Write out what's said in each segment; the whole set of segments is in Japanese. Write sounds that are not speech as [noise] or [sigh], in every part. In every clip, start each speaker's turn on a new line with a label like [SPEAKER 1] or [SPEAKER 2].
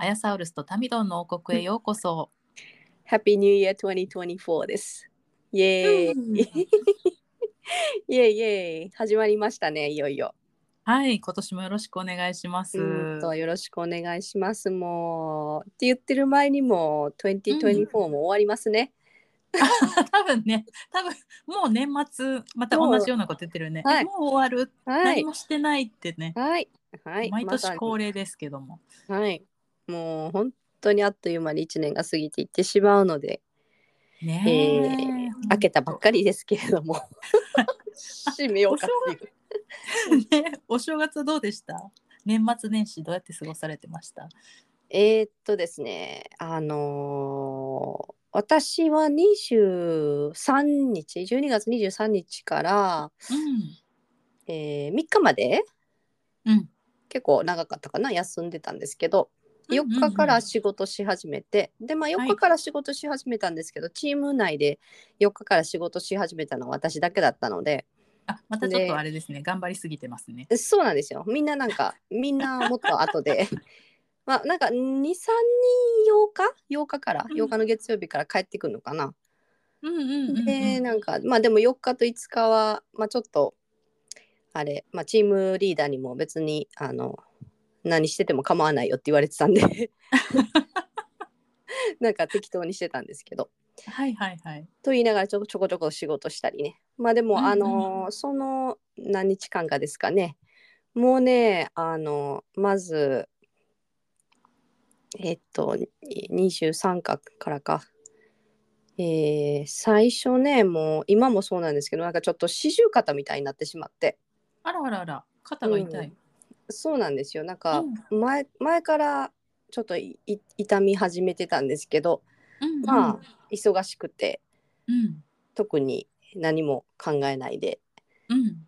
[SPEAKER 1] アヤサウルスとタミドンの王国へようこそ
[SPEAKER 2] Happy New Year 2024です。イエーイ、
[SPEAKER 1] うん
[SPEAKER 2] イイイエーイ始まりましたね、いよいよ。
[SPEAKER 1] はい今年もよろしくお願いします
[SPEAKER 2] よろしくお願いします。もうって言ってる前にも2024も終わりますね。[laughs]
[SPEAKER 1] 多分ね多分もう年末また同じようなこと言ってるね、
[SPEAKER 2] はい
[SPEAKER 1] もう終わる、
[SPEAKER 2] はい。
[SPEAKER 1] 何もしてないってね
[SPEAKER 2] はい。はい。
[SPEAKER 1] 毎年恒例ですけども、
[SPEAKER 2] はい。もう本当にあっという間に1年が過ぎていってしまうので、
[SPEAKER 1] ね
[SPEAKER 2] え。
[SPEAKER 1] え
[SPEAKER 2] ー開けたばっかりですけれども、[laughs] 締めようかっていう。[laughs]
[SPEAKER 1] ね、お正月どうでした？年末年始どうやって過ごされてました？
[SPEAKER 2] えーっとですね、あのー私は23日、12月23日から、えー3日まで
[SPEAKER 1] うんうん。
[SPEAKER 2] 結構長かったかな、休んでたんですけど、4
[SPEAKER 1] うんうんうん。
[SPEAKER 2] 日から仕事し始めて、で、まあ4
[SPEAKER 1] はい。
[SPEAKER 2] 日から仕事し始めたんですけど、チーム内で4日から仕事し始めたのは私だけだったので、
[SPEAKER 1] あまたちょっ
[SPEAKER 2] で
[SPEAKER 1] とあれですね。頑張りすぎてますね。
[SPEAKER 2] そうなんですよ。みんななんか、[laughs] みんなもっと後で。[laughs] まあ、なんか2、3人8日 ?8 日から、
[SPEAKER 1] うん。
[SPEAKER 2] 8日の月曜日から帰ってくるのかな。
[SPEAKER 1] うんうんうん、うん、
[SPEAKER 2] で、なんか、まあでも4日と5日は、まあちょっと、あれ、まあチームリーダーにも別に、あの、何してても構わないよって言われてたんで、[laughs] なんか適当にしてたんですけど。
[SPEAKER 1] はいはいはい
[SPEAKER 2] と言いながらちょちょこちょこ仕事したりね。まあでも、
[SPEAKER 1] うんうん
[SPEAKER 2] あのその何日間かですかね。もうね、あのまず、えっと、23かからか。えー最初ね、もう今もそうなんですけど、なんかちょっと四十肩みたいになってしまって。
[SPEAKER 1] あらあらあら肩が痛い、
[SPEAKER 2] そうなんですよ。なんか
[SPEAKER 1] うん。
[SPEAKER 2] 前,、前からちょっと痛み始めてたんですけど、
[SPEAKER 1] うんうん、
[SPEAKER 2] まあ忙しくて
[SPEAKER 1] うん。
[SPEAKER 2] 特に何も考えないで
[SPEAKER 1] うん。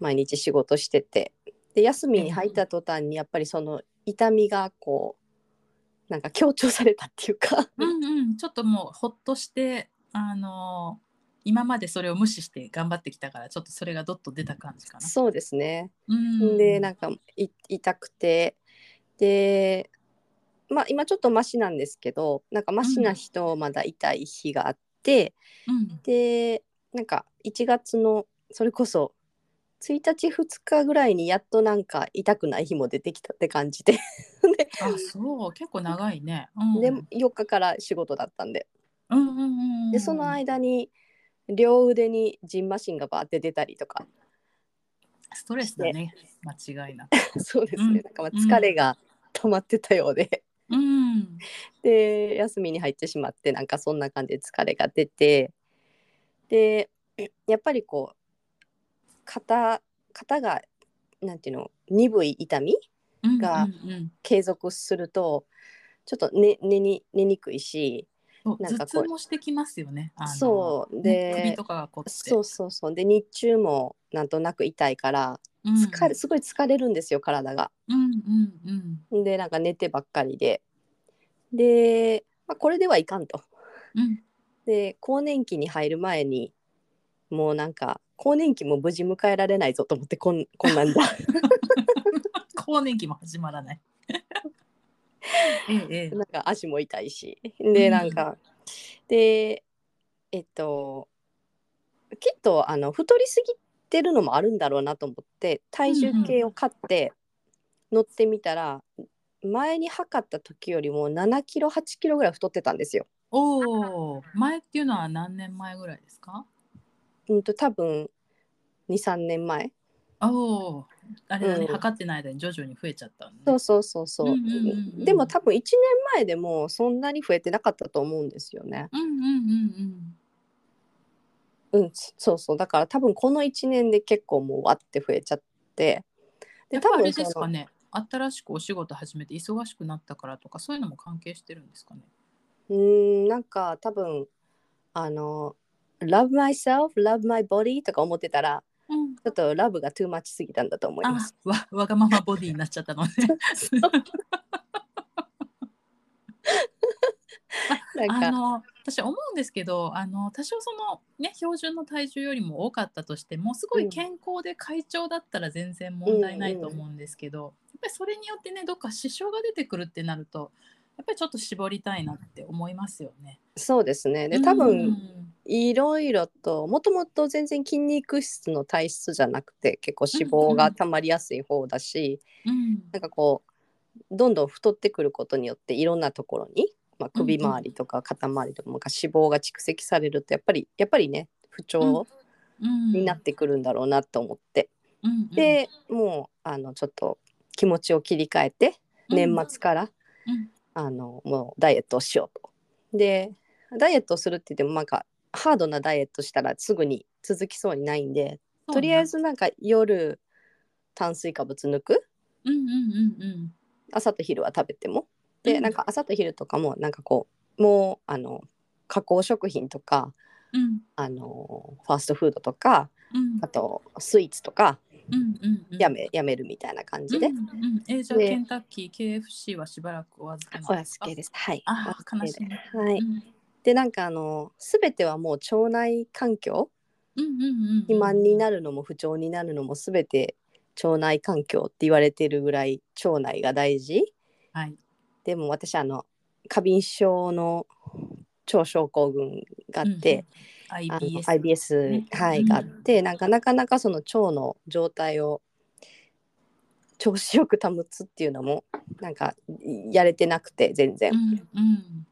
[SPEAKER 2] 毎日仕事しててで休みに入った途端にやっぱりその痛みがこうなんか強調されたっていうか。
[SPEAKER 1] うんうん、ちょっともうほっとして、あのー今までそれを無視して頑張ってきたからちょっとそれがどっと出た感じかな。
[SPEAKER 2] そうですね。
[SPEAKER 1] うん、
[SPEAKER 2] でなんかい痛くて。でまあ今ちょっとマシなんですけどなんかマシな人まだ痛い日があって、
[SPEAKER 1] うん。
[SPEAKER 2] でなんか1月のそれこそ1日2日ぐらいにやっとなんか痛くない日も出てきたって感じで。[laughs] で
[SPEAKER 1] あそう。結構長いね。うん、
[SPEAKER 2] で4日から仕事だったんで。
[SPEAKER 1] うんうんうんうん、
[SPEAKER 2] でその間に両腕にジンマシンがバーって出たりとか。
[SPEAKER 1] ストレスだね。間違いなく。[laughs]
[SPEAKER 2] そうです
[SPEAKER 1] うん。
[SPEAKER 2] ね、なんかまあ疲れが溜まってたようで、
[SPEAKER 1] うん。
[SPEAKER 2] で休みに入ってしまってなんかそんな感じで疲れが出て。でやっぱりこう肩肩がなんていうの鈍い痛み
[SPEAKER 1] うん
[SPEAKER 2] が継続するとちょっと寝寝に寝にくいしなんかこう
[SPEAKER 1] 頭痛もしてきますよね。
[SPEAKER 2] そう
[SPEAKER 1] ね首
[SPEAKER 2] で
[SPEAKER 1] とかがこって。
[SPEAKER 2] そうそうそうで日中もなんとなく痛いから
[SPEAKER 1] うん
[SPEAKER 2] 疲れすごい疲れるんですよ体が。
[SPEAKER 1] うんうんうん
[SPEAKER 2] でなんか寝てばっかりでで、まあ、これではいかんと。
[SPEAKER 1] うん。
[SPEAKER 2] で更年期に入る前にもうなんか更年期も無事迎えられないぞと思ってこんこんなんだ [laughs]
[SPEAKER 1] 更年期も始まらない。[laughs]
[SPEAKER 2] なんか足も痛いしでなんか、でえっときっとあの太りすぎてるのもあるんだろうなと思って体重計を買って乗ってみたら、前に測った時よりも7キロ8キロぐらい太ってたんですよ。
[SPEAKER 1] おお、前っていうのは何年前ぐらいですか？
[SPEAKER 2] うんと多分23年前
[SPEAKER 1] おお、あれだね、
[SPEAKER 2] うん
[SPEAKER 1] 測ってない間に徐々に増えちゃったのね。
[SPEAKER 2] そうそうそうそう,、
[SPEAKER 1] うんうんうんうん
[SPEAKER 2] でも多分1年前でもそんなに増えてなかったと思うんですよね。
[SPEAKER 1] うんうんうん
[SPEAKER 2] うんそうそうだから多分この1年で結構もうわって増えちゃって
[SPEAKER 1] うん。やっぱあれですかね。新しくお仕事始めて忙しくなったからとかそういうのも関係してるんですかね。
[SPEAKER 2] うーんなんか多分あの love myself love my body とか思ってたら
[SPEAKER 1] うん、
[SPEAKER 2] ちょっとラブが too much すぎたんだと思いま
[SPEAKER 1] あ
[SPEAKER 2] す。
[SPEAKER 1] わわがままボディになっちゃったのね。[laughs]
[SPEAKER 2] なんか。
[SPEAKER 1] あの私思うんですけどあの多少そのね標準の体重よりも多かったとしてもすごい健康で快調だったら全然問題ないと思うんですけど、やっぱりそれによってねどっか支障が出てくるってなるとやっぱりちょっと絞りたいなって思いますよね。
[SPEAKER 2] そうですね。で多
[SPEAKER 1] う
[SPEAKER 2] 分
[SPEAKER 1] ん
[SPEAKER 2] いろいろともともと全然筋肉質の体質じゃなくて結構脂肪がたまりやすい方だし、
[SPEAKER 1] うん
[SPEAKER 2] なんかこうどんどん太ってくることによっていろんなところに、まあ、首周りとか肩周りとかも脂肪が蓄積されるとやっぱりやっぱりね不調
[SPEAKER 1] うん。
[SPEAKER 2] になってくるんだろうなと思って、
[SPEAKER 1] うんうん。
[SPEAKER 2] でもうあのちょっと気持ちを切り替えて年末から、
[SPEAKER 1] うん
[SPEAKER 2] あのもうダイエットをしようと。でダイエットをするって言ってもなんかハードなダイエットしたらすぐに続きそうにないんでとりあえずなんか夜炭水化物抜く？
[SPEAKER 1] うんうんうんうん。
[SPEAKER 2] 朝と昼は食べても？で、
[SPEAKER 1] うん。
[SPEAKER 2] なんか朝と昼とかもなんかこうもうあの加工食品とか
[SPEAKER 1] うん。
[SPEAKER 2] あのファーストフードとか
[SPEAKER 1] うん。
[SPEAKER 2] あとスイーツとか
[SPEAKER 1] うんうんうん。
[SPEAKER 2] やめ,、やめるみたいな感じで、
[SPEAKER 1] うんうん、えーじゃあ
[SPEAKER 2] で
[SPEAKER 1] ケンタッキー KFC はしばらくお預け
[SPEAKER 2] お預けです。はい。
[SPEAKER 1] あ悲しい
[SPEAKER 2] はい、
[SPEAKER 1] うん。
[SPEAKER 2] でなんかあの全てはもう腸内環境？
[SPEAKER 1] うんうんうん
[SPEAKER 2] 肥満になるのも不調になるのも全て腸内環境って言われてるぐらい腸内が大事？
[SPEAKER 1] はい。
[SPEAKER 2] でも私あの過敏症の腸症候群があって、あの
[SPEAKER 1] IBS
[SPEAKER 2] IBS、
[SPEAKER 1] ね
[SPEAKER 2] はい、
[SPEAKER 1] うん
[SPEAKER 2] があってなんかなかなかその腸の状態を調子よく保つっていうのもなんかやれてなくて全然、
[SPEAKER 1] うんうん。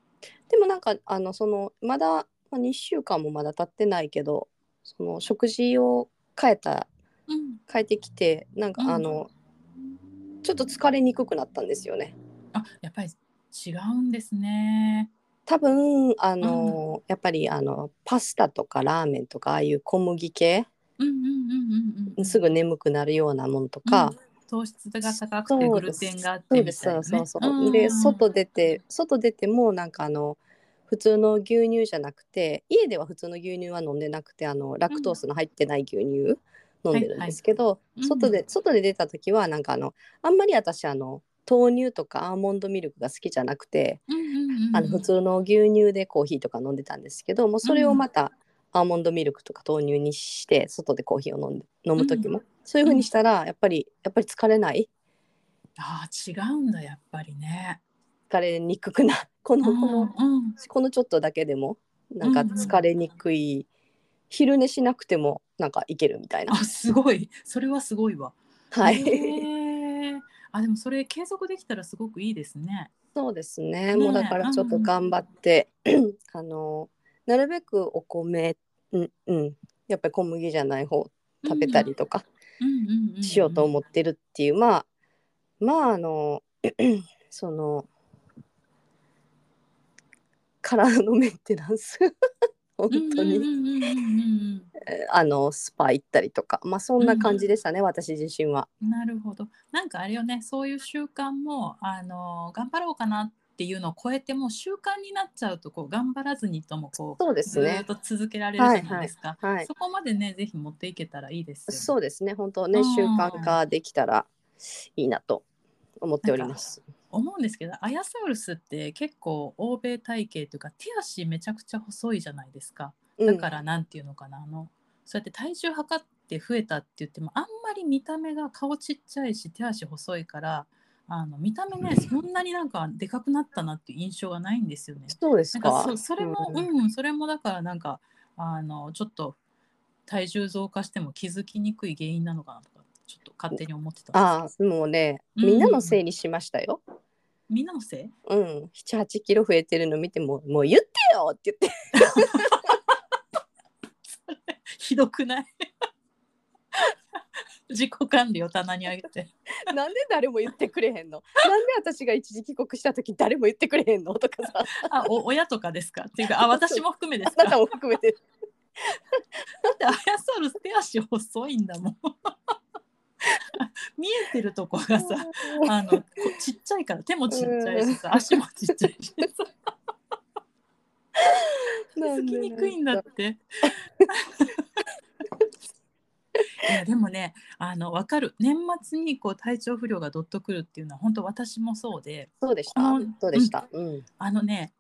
[SPEAKER 2] でもなんかあのそのまだ、まあ、2週間もまだ経ってないけどその食事を変えた
[SPEAKER 1] うん
[SPEAKER 2] 変えてきてなんか
[SPEAKER 1] うん。
[SPEAKER 2] あの、ちょっと疲れにくくなったんですよね。
[SPEAKER 1] あやっぱり違うんですね
[SPEAKER 2] 多分あの、やっぱりあのパスタとかラーメンとかああいう小麦系
[SPEAKER 1] うんうんうんうんうん
[SPEAKER 2] すぐ眠くなるようなものとか、
[SPEAKER 1] うん。糖質が高くてグルテンがあってみたいなね。
[SPEAKER 2] そうそうそう、で外出て外出てもなんかあの普通の牛乳じゃなくて家では普通の牛乳は飲んでなくてあのラクトースの入ってない牛乳飲んでるんですけど、
[SPEAKER 1] はいはい。
[SPEAKER 2] 外で外で出た時はなんかあのあんまり私あの豆乳とかアーモンドミルクが好きじゃなくて、あの普通の牛乳でコーヒーとか飲んでたんですけどもうそれをまたアーモンドミルクとか豆乳にして外でコーヒーを飲んで飲む時も、そういう風にしたらやっぱりやっぱり疲れない？
[SPEAKER 1] あー違うんだやっぱりね。
[SPEAKER 2] 疲れにくくな [laughs] このこの、このちょっとだけでもなんか疲れにくい、昼寝しなくてもなんかいけるみたいな。
[SPEAKER 1] あすごい。それはすごいわ。
[SPEAKER 2] はい、
[SPEAKER 1] あでもそれ継続できたらすごくいいですね。
[SPEAKER 2] そうですね。
[SPEAKER 1] ね
[SPEAKER 2] もうだからちょっと頑張って、[clears throat] あのなるべくお米うんうん。やっぱり小麦じゃない方食べたりとかしようと思ってるっていう、まあまああの [clears throat] その体のメンテナンス [laughs] 本当に、[laughs] あのスパ行ったりとか。まあそんな感じでしたね、私自身は。
[SPEAKER 1] うんなるほど。なんかあれよねそういう習慣もあの頑張ろうかなっていうのを超えてもう習慣になっちゃうとこう頑張らずにともこう
[SPEAKER 2] そうですね。
[SPEAKER 1] ずーっと続けられるじゃないですか、
[SPEAKER 2] はい。
[SPEAKER 1] そこまでねぜひ持っていけたらいいですよね。
[SPEAKER 2] そうですね本当ね
[SPEAKER 1] うん。
[SPEAKER 2] 習慣化できたらいいなと思っております。
[SPEAKER 1] 思うんですけどアヤサウルスって結構欧米体型というか手足めちゃくちゃ細いじゃないですか。だからなんていうのかな、あのそうやって体重測って増えたって言ってもあんまり見た目が顔ちっちゃいし手足細いからあの見た目ねそんなになんかでかくなったなっていう印象がないんですよね。
[SPEAKER 2] そうです
[SPEAKER 1] なんか
[SPEAKER 2] か？
[SPEAKER 1] そそれも、
[SPEAKER 2] う
[SPEAKER 1] うん。ん、それもだからなんかあのちょっと体重増加しても気づきにくい原因なのかなとかちょっと勝手に思ってた
[SPEAKER 2] ああもうね
[SPEAKER 1] うん。
[SPEAKER 2] みんなのせいにしましたよ。
[SPEAKER 1] みんなのせい？
[SPEAKER 2] うん、78キロ増えてるの見てももう言ってよって言って。
[SPEAKER 1] ひどくない？[laughs] 自己管理を棚に上げて。
[SPEAKER 2] なんで誰も言ってくれへんの？なんで私が一時帰国した時誰も言ってくれへんの？とかさ。
[SPEAKER 1] あお親とかですか？っていうかあ私も含めですか？
[SPEAKER 2] あなたも含めて。
[SPEAKER 1] だってアヤサウルス手足細いんだもん [laughs] 見えてるとこがさあのこちっちゃいから手もちっちゃいしさ足もちっちゃいしさ。[laughs] 気づきにくいんだって。[laughs] いやでもねあの分かる。年末にこう体調不良がどっとくるっていうのは本当私もそうで。
[SPEAKER 2] そうでした。そうでした、うん。
[SPEAKER 1] あのね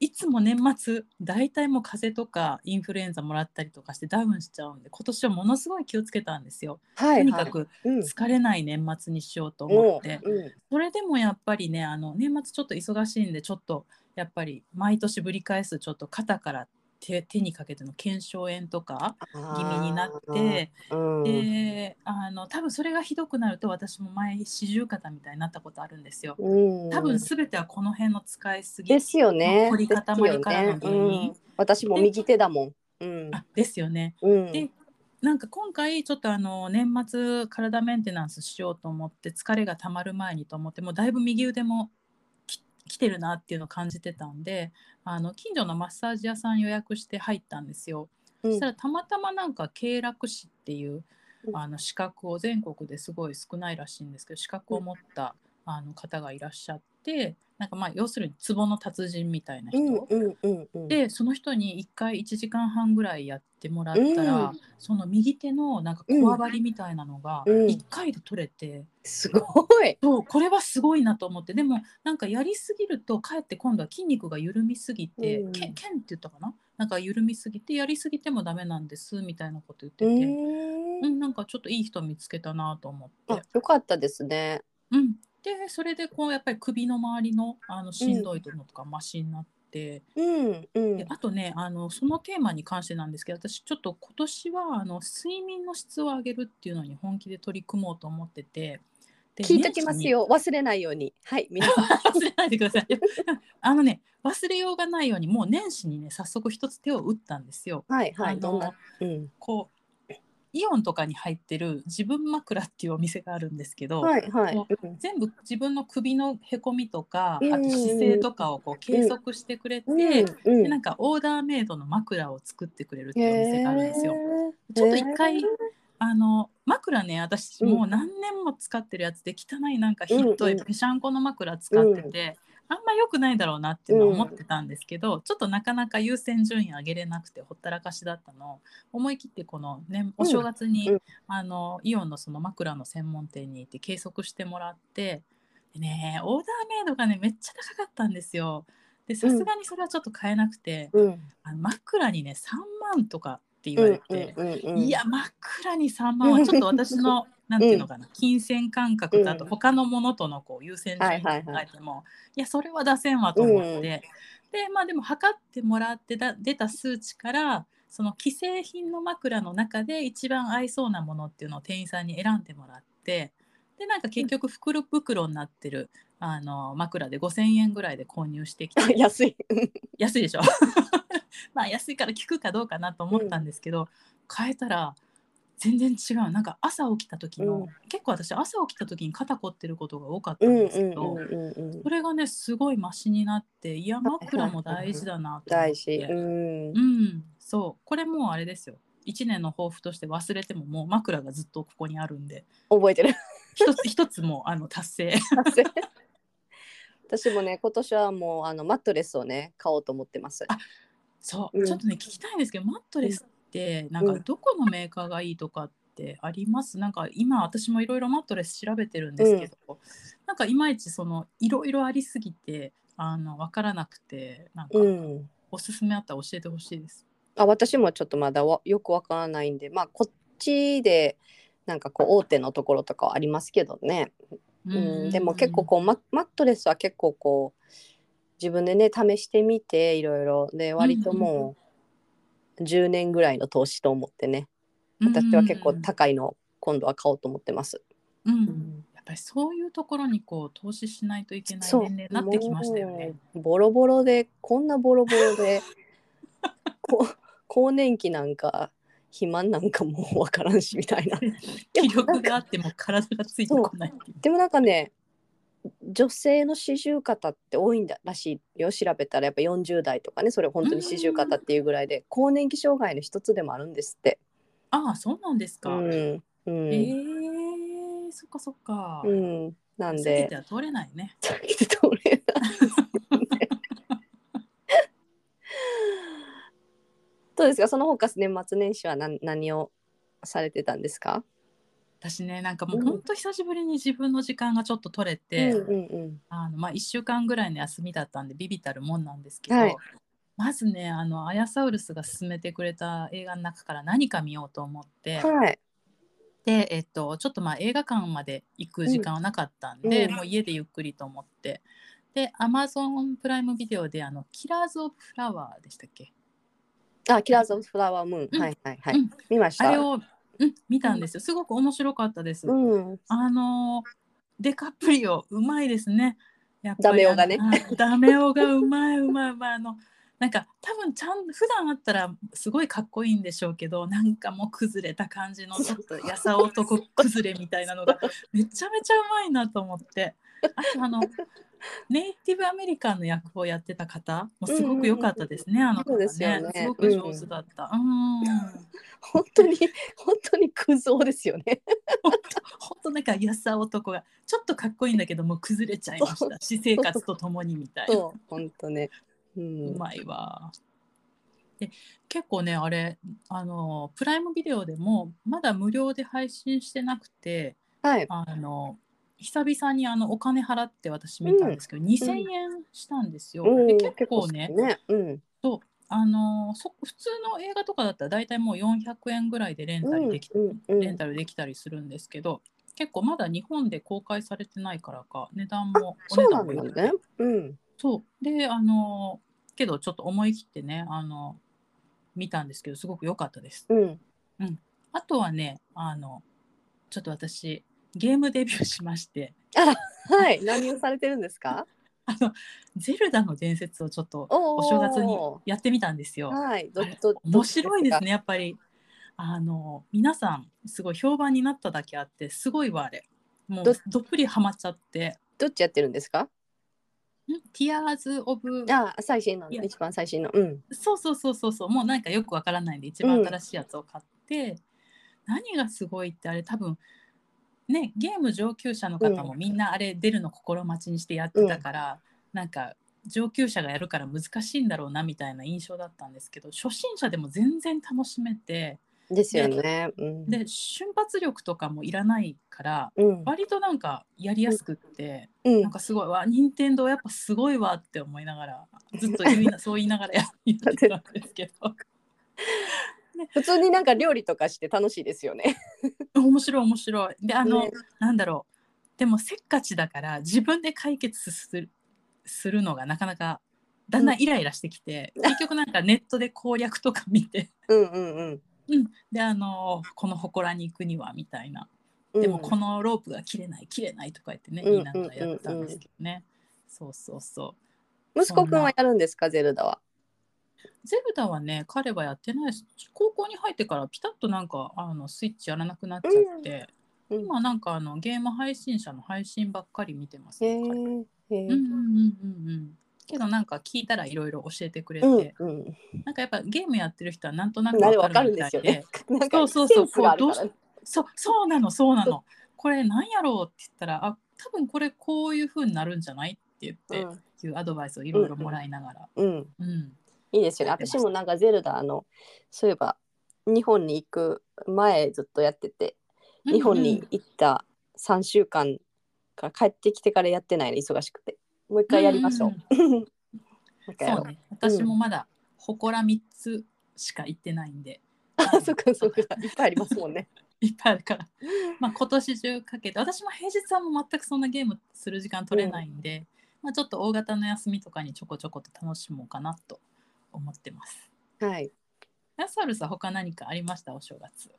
[SPEAKER 1] いつも年末大体もう風邪とかインフルエンザもらったりとかしてダウンしちゃうんで今年はものすごい気をつけたんですよ。
[SPEAKER 2] はいはい。
[SPEAKER 1] とにかく
[SPEAKER 2] うん。
[SPEAKER 1] 疲れない年末にしようと思って、
[SPEAKER 2] うん。
[SPEAKER 1] それでもやっぱりねあの年末ちょっと忙しいんでちょっとやっぱり毎年ぶり返すちょっと肩から手手にかけての腱鞘炎とか気味になって、
[SPEAKER 2] うん。
[SPEAKER 1] であの多分それがひどくなると私も前四十肩みたいになったことあるんですよ。
[SPEAKER 2] うん。
[SPEAKER 1] 多分全てはこの辺の使いすぎ
[SPEAKER 2] ですよね。
[SPEAKER 1] 凝り固まりからの原因。
[SPEAKER 2] ねうん。私も右手だもん。うん。
[SPEAKER 1] あですよね。
[SPEAKER 2] うん。
[SPEAKER 1] でなんか今回ちょっとあの年末体メンテナンスしようと思って疲れがたまる前にと思ってもうだいぶ右腕もき来てるなっていうのを感じてたんであの近所のマッサージ屋さん予約して入ったんですよ。
[SPEAKER 2] うん
[SPEAKER 1] そしたらたまたまなんか経絡士っていう
[SPEAKER 2] うん
[SPEAKER 1] あの資格を全国ですごい少ないらしいんですけど資格を持ったあの方がいらっしゃってなんかまあ要するにツボの達人みたいな人、
[SPEAKER 2] うんうんうんうん。
[SPEAKER 1] でその人に1回1時間半ぐらいやってもらったら、
[SPEAKER 2] うん。
[SPEAKER 1] その右手のなんかこわばりみたいなのが
[SPEAKER 2] うん。
[SPEAKER 1] 1回で取れて、
[SPEAKER 2] すごい。
[SPEAKER 1] そうこれはすごいなと思って。でもなんかやりすぎるとかえって今度は筋肉が緩みすぎて、
[SPEAKER 2] うん。
[SPEAKER 1] けんけんって言ったかな？なんか緩みすぎてやりすぎてもダメなんですみたいなこと言って
[SPEAKER 2] う
[SPEAKER 1] て、
[SPEAKER 2] ん。
[SPEAKER 1] うん、なんかちょっといい人見つけたなと思って。
[SPEAKER 2] あ、よかったですね。
[SPEAKER 1] うん、でそれでこうやっぱり首の周りのあのしんどいのとかマシになって。
[SPEAKER 2] うんうん。
[SPEAKER 1] であとねあのそのテーマに関してなんですけど私ちょっと今年はあの睡眠の質を上げるっていうのに本気で取り組もうと思ってて。で
[SPEAKER 2] 聞いときますよ。忘れないように。はい皆さん。[laughs]
[SPEAKER 1] 忘れないでください。[laughs] あのね忘れようがないようにもう年始にね早速一つ手を打ったんですよ。
[SPEAKER 2] はいはいどんな？うん。
[SPEAKER 1] こうイオンとかに入ってる自分枕っていうお店があるんですけど、
[SPEAKER 2] はいはい。
[SPEAKER 1] 全部自分の首のへこみとか、
[SPEAKER 2] うん
[SPEAKER 1] あと姿勢とかをこう計測してくれて、
[SPEAKER 2] うんうん。
[SPEAKER 1] でなんかオーダーメイドの枕を作ってくれるっていうお店があるんですよ。
[SPEAKER 2] へー。
[SPEAKER 1] ちょっと一回
[SPEAKER 2] へー。
[SPEAKER 1] あの枕ね私もう何年も使ってるやつで汚いなんかひっどい
[SPEAKER 2] うんうん
[SPEAKER 1] ぺしゃんこの枕使ってて、あんま良くないだろうなっていうのは思ってたんですけど、ちょっとなかなか優先順位上げれなくてほったらかしだったの。を思い切ってこの、ね、お正月に、
[SPEAKER 2] うん。
[SPEAKER 1] あのイオンのその枕の専門店に行って計測してもらってでねオーダーメイドがねめっちゃ高かったんですよ。でさすがにそれはちょっと買えなくて、
[SPEAKER 2] うん。
[SPEAKER 1] あの枕にね3万とかって言われて。
[SPEAKER 2] うんうんうん
[SPEAKER 1] いや枕に3万はちょっと私のなんていうのかな金銭感覚とあと
[SPEAKER 2] うん。
[SPEAKER 1] 他のものとのこう優先順位を考えてもいやそれは出せんわと思って、でまあでも測ってもらってだ出た数値からその既製品の枕の中で一番合いそうなものっていうのを店員さんに選んでもらってでなんか結局袋袋になってるあの枕で5,000円ぐらいで購入してきて [laughs]
[SPEAKER 2] 安い。
[SPEAKER 1] 安いでしょ？[laughs] まあ安いから効くかどうかなと思ったんですけど、変えたら全然違う。なんか朝起きた時の、
[SPEAKER 2] うん。
[SPEAKER 1] 結構私朝起きた時に肩凝ってることが多かった
[SPEAKER 2] うんん
[SPEAKER 1] ですけど、それがねすごいマシになっていや枕も大事だなと思って、
[SPEAKER 2] 大事。うん。
[SPEAKER 1] うん。そう。これもうあれですよ。1年の抱負として忘れてももう枕がずっとここにあるんで。
[SPEAKER 2] 覚えてる。
[SPEAKER 1] 一つ一つもうあの達成。
[SPEAKER 2] 私もね今年はもうあのマットレスをね買おうと思ってます。
[SPEAKER 1] あそう、
[SPEAKER 2] うん。
[SPEAKER 1] ちょっとね聞きたいんですけどマットレスってなんか
[SPEAKER 2] うん。
[SPEAKER 1] どこのメーカーがいいとかってあります？なんか今私もいろいろマットレス調べてるんですけど、なんかいまいちそのいろいろありすぎてあの分からなくてなんか
[SPEAKER 2] うん。
[SPEAKER 1] おすすめあったら教えてほしいです。
[SPEAKER 2] あ私もちょっとまだわよくわからないんでまあこっちでなんかこう大手のところとかはありますけどね、うん、でも結構こうママットレスは結構こう自分でね試してみていろいろ。で割ともう10年ぐらいの投資と思ってね私は結構高いのを今度は買おうと思ってます。
[SPEAKER 1] うん、うん
[SPEAKER 2] うん
[SPEAKER 1] やっぱりそういうところにこう投資しないといけない年齢になってきましたよね。
[SPEAKER 2] ボロボロでこんなボロボロで [laughs] こ更年期なんか肥満なんかもう分からんしみたいな [laughs]
[SPEAKER 1] 気力があっても体がついてこない。
[SPEAKER 2] でもなんかね女性の四十肩って多いんだらしいよ調べたらやっぱ40代とかねそれ本当に四十肩っていうぐらいで更年期障害の一つでもあるんですって。
[SPEAKER 1] ああそうなんですか。
[SPEAKER 2] うんうん
[SPEAKER 1] えーー、そっかそっか。
[SPEAKER 2] うん、なん
[SPEAKER 1] 避けは通れないね。
[SPEAKER 2] 避けて通れないね [laughs] どうですか？その他年末年始は何何をされてたんですか？
[SPEAKER 1] 私ねなんかもう
[SPEAKER 2] うん。
[SPEAKER 1] ほんと久しぶりに自分の時間がちょっと取れて、
[SPEAKER 2] うんうんうん。
[SPEAKER 1] あのまあ、1週間ぐらいの休みだったんでビビたるもんなんですけど、
[SPEAKER 2] はい。
[SPEAKER 1] まずねあのアヤサウルスが勧めてくれた映画の中から何か見ようと思って、
[SPEAKER 2] はい。
[SPEAKER 1] で、えっと、ちょっとまあ映画館まで行く時間はなかったんで、
[SPEAKER 2] うん。
[SPEAKER 1] もう家でゆっくりと思って。でアマゾンプライムビデオであの「キラーズ・オブ・フラワー」でしたっけ？
[SPEAKER 2] あキラーズ・オブ・フラワームーン、
[SPEAKER 1] うん。
[SPEAKER 2] はいはいはい、
[SPEAKER 1] うん。
[SPEAKER 2] 見ました。
[SPEAKER 1] あれを、うん、見たんですよ。すごく面白かったです。
[SPEAKER 2] うん。
[SPEAKER 1] あのデカプリオうまいですね。やっぱり
[SPEAKER 2] ダメ男がね。
[SPEAKER 1] ダメ男がうまいうまいうまい。あのなんか多分ちゃん普段あったらすごいかっこいいんでしょうけどなんかもう崩れた感じのちょっとやさ男崩れみたいなのがめちゃめちゃうまいなと思って。あとあの [laughs] ネイティブアメリカンの役をやってた方もすごく良かったですね、あの方
[SPEAKER 2] そうですよ
[SPEAKER 1] ね。
[SPEAKER 2] ね
[SPEAKER 1] すごく上手だった。うん。[laughs]
[SPEAKER 2] 本当に本当にクズ男ですよね。
[SPEAKER 1] ほんとほんとなんかやさ男がちょっとかっこいいんだけどもう崩れちゃいました。私生活とともにみたいな。
[SPEAKER 2] 本当ね。うん。
[SPEAKER 1] うまいわ。で結構ねあれあのプライムビデオでもまだ無料で配信してなくて
[SPEAKER 2] はい。
[SPEAKER 1] あの久々にあのお金払って私見たんですけど、2000円したんですよ、
[SPEAKER 2] うん。
[SPEAKER 1] で結構ね
[SPEAKER 2] ね。うん。
[SPEAKER 1] あのそ普通の映画とかだったら大体もう400円ぐらいでレンタルでき,、
[SPEAKER 2] うん。うん。うん。
[SPEAKER 1] レンタルできたりするんですけど結構まだ日本で公開されてないからか値段もお
[SPEAKER 2] そうな
[SPEAKER 1] 値段も
[SPEAKER 2] んだね。うん。
[SPEAKER 1] そう。であのけどちょっと思い切ってねあの見たんですけどすごく良かったです。
[SPEAKER 2] うん。
[SPEAKER 1] あとはねあのちょっと私ゲームデビューしまして。
[SPEAKER 2] はい。何をされてるんですか？[laughs]
[SPEAKER 1] あのゼルダの伝説をちょっと
[SPEAKER 2] お
[SPEAKER 1] お正月にやってみたんですよ。
[SPEAKER 2] はい。どど
[SPEAKER 1] 面白いです
[SPEAKER 2] ね
[SPEAKER 1] ねやっぱり。あの皆さんすごい評判になっただけあってすごいわあれ。もう
[SPEAKER 2] ど
[SPEAKER 1] どっぷりハマっちゃって。
[SPEAKER 2] どっちやってるんですか？
[SPEAKER 1] ん「Tears of
[SPEAKER 2] あ最新の一番最新の。うん」
[SPEAKER 1] そうそうそうそうそう。もうなんかよくわからないんで一番新しいやつを買って、何がすごいってあれ多分ねゲーム上級者の方もみんなあれ出るの心待ちにしてやってたから、なんか上級者がやるから難しいんだろうなみたいな印象だったんですけど初心者でも全然楽しめて
[SPEAKER 2] ですよね。うん。
[SPEAKER 1] で瞬発力とかもいらないから
[SPEAKER 2] うん。
[SPEAKER 1] 割となんかやりやすくって、
[SPEAKER 2] うん。
[SPEAKER 1] なんかすごいわ任天堂やっぱすごいわって思いながらずっと言いなそう言いながらやってたんですけど [laughs]
[SPEAKER 2] 普通になんか料理とかして楽しいですよね。[laughs]
[SPEAKER 1] 面白い面白い。であの、
[SPEAKER 2] ね。
[SPEAKER 1] なんだろう。でもせっかちだから自分で解決するするのがなかなかだんだんイライラしてきて、結局なんかネットで攻略とか見て、[laughs]
[SPEAKER 2] うんうんうん。
[SPEAKER 1] うん、であのこの祠に行くにはみたいな。でもこのロープが切れない切れないとか言ってね、
[SPEAKER 2] うん
[SPEAKER 1] 言いながらやったんですけどね、そうそうそう。
[SPEAKER 2] 息子くんはやるんですか？ゼルダは
[SPEAKER 1] ゼルダはね彼はやってないです。高校に入ってからピタッとなんかあのスイッチやらなくなっちゃって、
[SPEAKER 2] うん。
[SPEAKER 1] 今なんかあのゲーム配信者の配信ばっかり見てますうんうんうんうんうん。けどなんか聞いたらいろいろ教えてくれて、
[SPEAKER 2] うんうん。
[SPEAKER 1] なんかやっぱゲームやってる人はなんとなく
[SPEAKER 2] なるわ
[SPEAKER 1] わかるみたいで。
[SPEAKER 2] ね。
[SPEAKER 1] そうそうそうこうどうそうそうなのそうなの。これなんやろうって言ったらあ多分これこういう風になるんじゃないって言って、いうアドバイスをいろいろもらいながら、
[SPEAKER 2] うん。うん。
[SPEAKER 1] うん
[SPEAKER 2] いいですよね。私もなんかゼルダあのそういえば日本に行く前ずっとやってて日本に行った3週間から帰ってきてからやってないの忙しくて。もう一回やりましょう。[laughs] もう
[SPEAKER 1] そうね。私もまだ祠3つしか行ってないんで、
[SPEAKER 2] あ [laughs] そっかそっか。[laughs] いっぱいありますもんね。
[SPEAKER 1] いっぱいあるから、まあ、今年中かけて。私も平日はもう全くそんなゲームする時間取れないんで、まあ、ちょっと大型の休みとかにちょこちょこと楽しもうかなと思ってます。
[SPEAKER 2] はい。
[SPEAKER 1] ヤサルさん他何かありました？お正月。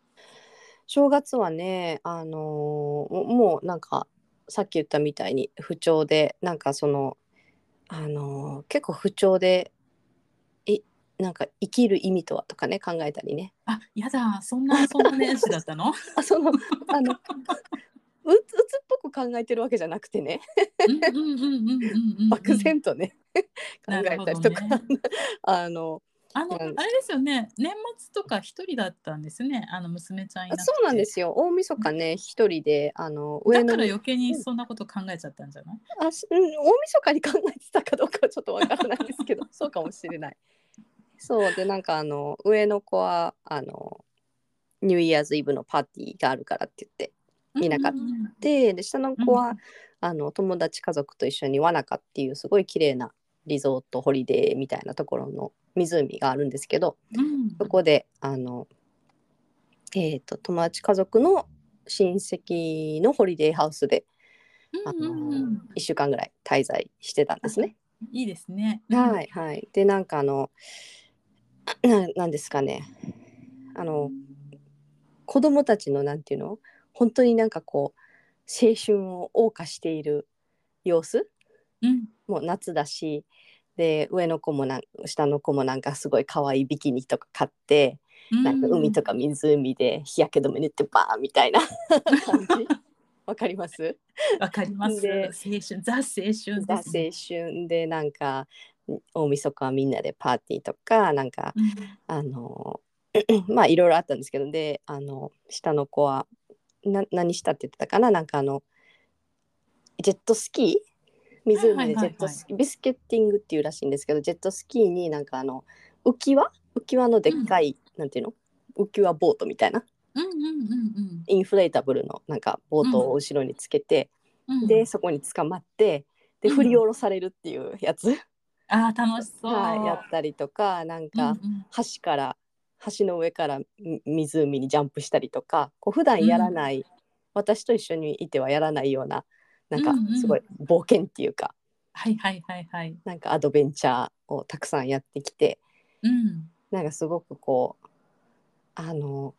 [SPEAKER 2] 正月はねあのーももうなんかさっき言ったみたいに不調でなんかそのあのー結構不調でいなんか生きる意味とはとかね考えたりね
[SPEAKER 1] あやだそんなそんな年始だったの？[laughs]
[SPEAKER 2] あそのあの [laughs] ううつうつっぽく考えてるわけじゃなくてね
[SPEAKER 1] うんうんうんうんうんうんうん
[SPEAKER 2] 漠然とね [laughs] 考えたりとか、
[SPEAKER 1] ね
[SPEAKER 2] あの
[SPEAKER 1] あの、
[SPEAKER 2] うん
[SPEAKER 1] あれですよね。年末とか一人だったんですね。あの娘ちゃんいなくて。
[SPEAKER 2] そうなんですよ大晦日ね一人であの上の
[SPEAKER 1] だから余計にそんなこと考えちゃったんじゃない？
[SPEAKER 2] あしうん、大晦日に考えてたかどうかはちょっとわからないですけど [laughs] そうかもしれない。そうでなんかあの上の子はあのニューイヤーズイブのパーティーがあるからって言っていなかっ
[SPEAKER 1] うんうんうん
[SPEAKER 2] でで下の子は、
[SPEAKER 1] うん
[SPEAKER 2] あの友達家族と一緒にワナカっていうすごい綺麗なリゾートホリデーみたいなところの湖があるんですけど
[SPEAKER 1] うん
[SPEAKER 2] そこであの、えー、と友達家族の親戚のホリデーハウスであの
[SPEAKER 1] ん
[SPEAKER 2] 1週間ぐらい滞在してたんですね。
[SPEAKER 1] いいですね。
[SPEAKER 2] はいはい。でなんかあのななんですかねあの子供たちのなんていうの？本当になんかこう青春を謳歌している様子
[SPEAKER 1] うん。
[SPEAKER 2] もう夏だしで上の子もなん下の子もなんかすごい可愛いビキニとか買ってなんか海とか湖で日焼け止め塗ってバーンみたいな感じ [laughs] わかります？
[SPEAKER 1] わかります。
[SPEAKER 2] で
[SPEAKER 1] 青春ザ青春。
[SPEAKER 2] ザ青春でなんか大晦日はみんなでパーティーとかなんか
[SPEAKER 1] うん
[SPEAKER 2] あの [clears throat] まあいろいろあったんですけどであの下の子はな何したって言ってたかな？なんかあのジェットスキー？湖でジェットスキー、ビスケッティングっていうらしいんですけどジェットスキーになんかあの浮き輪？浮き輪のでっかい、なんていうの？浮き輪ボートみたいな？
[SPEAKER 1] うんうんうん
[SPEAKER 2] インフレータブルのなんかボートを後ろにつけて、
[SPEAKER 1] うん。
[SPEAKER 2] でそこに捕まってで
[SPEAKER 1] うん。
[SPEAKER 2] 振り下ろされるっていうやつ、
[SPEAKER 1] ああ楽しそう。
[SPEAKER 2] はい、やったりとかなん
[SPEAKER 1] うん
[SPEAKER 2] か、橋から橋の上からみ湖にジャンプしたりとかこう普段やらない、私と一緒にいてはやらないようななんか
[SPEAKER 1] うんうん
[SPEAKER 2] すごい冒険っていうか、
[SPEAKER 1] はいはいはいはい。
[SPEAKER 2] なんかアドベンチャーをたくさんやってきて
[SPEAKER 1] うん。
[SPEAKER 2] なんかすごくこうあの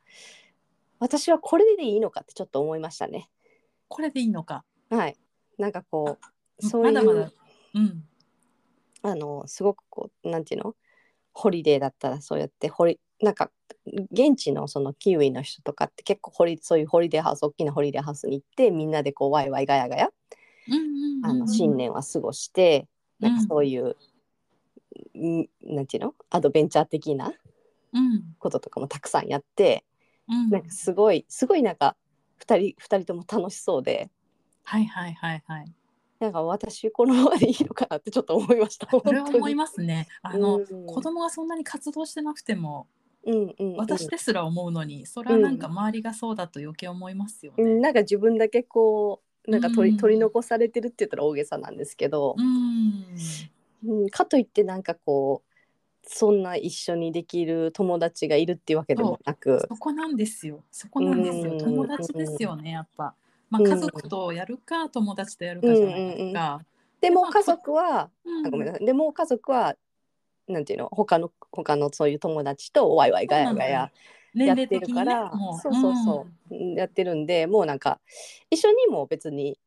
[SPEAKER 2] 私はこれでいいのかってちょっと思いましたね。
[SPEAKER 1] これでいいのか。
[SPEAKER 2] はい、なんかこうそういう
[SPEAKER 1] まだまだ。うん。
[SPEAKER 2] あのすごくこうなんていうの？ホリデーだったらそうやってホリなんか現地のそのキウイの人とかって結構ホリそういうホリデーハウス大きなホリデーハウスに行ってみんなでこうワイワイガヤガヤ
[SPEAKER 1] うんうん
[SPEAKER 2] 新年は過ごして、なんか
[SPEAKER 1] うん
[SPEAKER 2] そういう、んなんていうの？アドベンチャー的な
[SPEAKER 1] うん
[SPEAKER 2] こととかもたくさんやって、
[SPEAKER 1] うん。
[SPEAKER 2] なんかすごいすごいなんか2人二人とも楽しそうで
[SPEAKER 1] はいはいはいはい。
[SPEAKER 2] なんか私このままでいいのかなってちょっと思いました。
[SPEAKER 1] それは思い
[SPEAKER 2] ま
[SPEAKER 1] ますね。あの、
[SPEAKER 2] うん
[SPEAKER 1] 子供がそんなに活動してなくても
[SPEAKER 2] うんうんうん、
[SPEAKER 1] 私ですら思うのに、それはなんか周りがそうだと余計思いますよね。
[SPEAKER 2] うんなんか自分だけこうなんか取り,、
[SPEAKER 1] うん
[SPEAKER 2] 取り残されてるって言ったら大げさなんですけど
[SPEAKER 1] う、ん。
[SPEAKER 2] うんかといってなんかこうそんな一緒にできる友達がいるっていうわけでもなく
[SPEAKER 1] そこなんですよ。そこなんですよ。
[SPEAKER 2] うん
[SPEAKER 1] 友達ですよね、やっぱ。まあ、
[SPEAKER 2] うん
[SPEAKER 1] 家族とやるか、友達とやるかじゃないですか。まあ
[SPEAKER 2] でも家族は、
[SPEAKER 1] うん
[SPEAKER 2] あごめんなさいでも家族はなんていうの？他の他のそういう友達とワイワイガヤガヤ
[SPEAKER 1] 年
[SPEAKER 2] やってるから、
[SPEAKER 1] もう。
[SPEAKER 2] そうそうそう、うん。やってるんでもうなんか一緒にも別に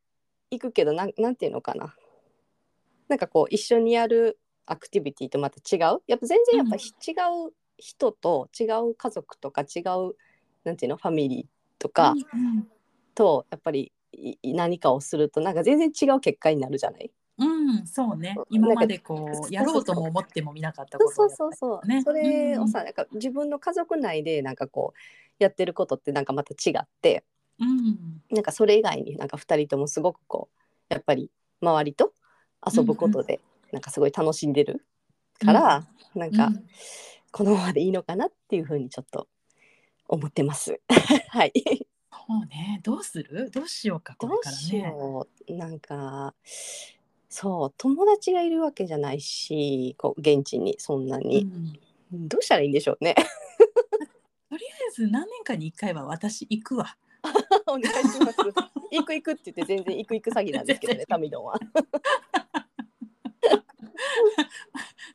[SPEAKER 2] 行くけどなんなんていうのかな。なんかこう一緒にやるアクティビティとまた違う？やっぱ全然やっぱ違う人と違う家族とか違うなんていうの？ファミリーとか
[SPEAKER 1] うん
[SPEAKER 2] とやっぱり何かをするとなんか全然違う結果になるじゃない？
[SPEAKER 1] うん、うんそうね。
[SPEAKER 2] そう
[SPEAKER 1] 今までこ
[SPEAKER 2] なんか
[SPEAKER 1] うやろうとも思っても見なかった
[SPEAKER 2] そう
[SPEAKER 1] こと
[SPEAKER 2] そうそう。そう、
[SPEAKER 1] ね
[SPEAKER 2] それをさ、
[SPEAKER 1] うん
[SPEAKER 2] なんか自分の家族内でなんかこうやってることってなんかまた違って。
[SPEAKER 1] うん。
[SPEAKER 2] なんかそれ以外になんか2人ともすごくこうやっぱり周りと遊ぶことでなんかすごい楽しんでるから、なんか
[SPEAKER 1] うん。
[SPEAKER 2] このままでいいのかなっていうふうにちょっと思ってます。[laughs] はい。
[SPEAKER 1] そうね。どうする？どうしようかこれから
[SPEAKER 2] どうし
[SPEAKER 1] ね
[SPEAKER 2] よう。なんかそう友達がいるわけじゃないしこう現地にそんな
[SPEAKER 1] う
[SPEAKER 2] に、
[SPEAKER 1] ん
[SPEAKER 2] どうしたらいいんでしょうね。[laughs]
[SPEAKER 1] とりあえず何年かに1回は私行くわ [laughs]
[SPEAKER 2] お願いします。行く行くって言って全然行く行く詐欺なんですけどねタミドンは。[laughs]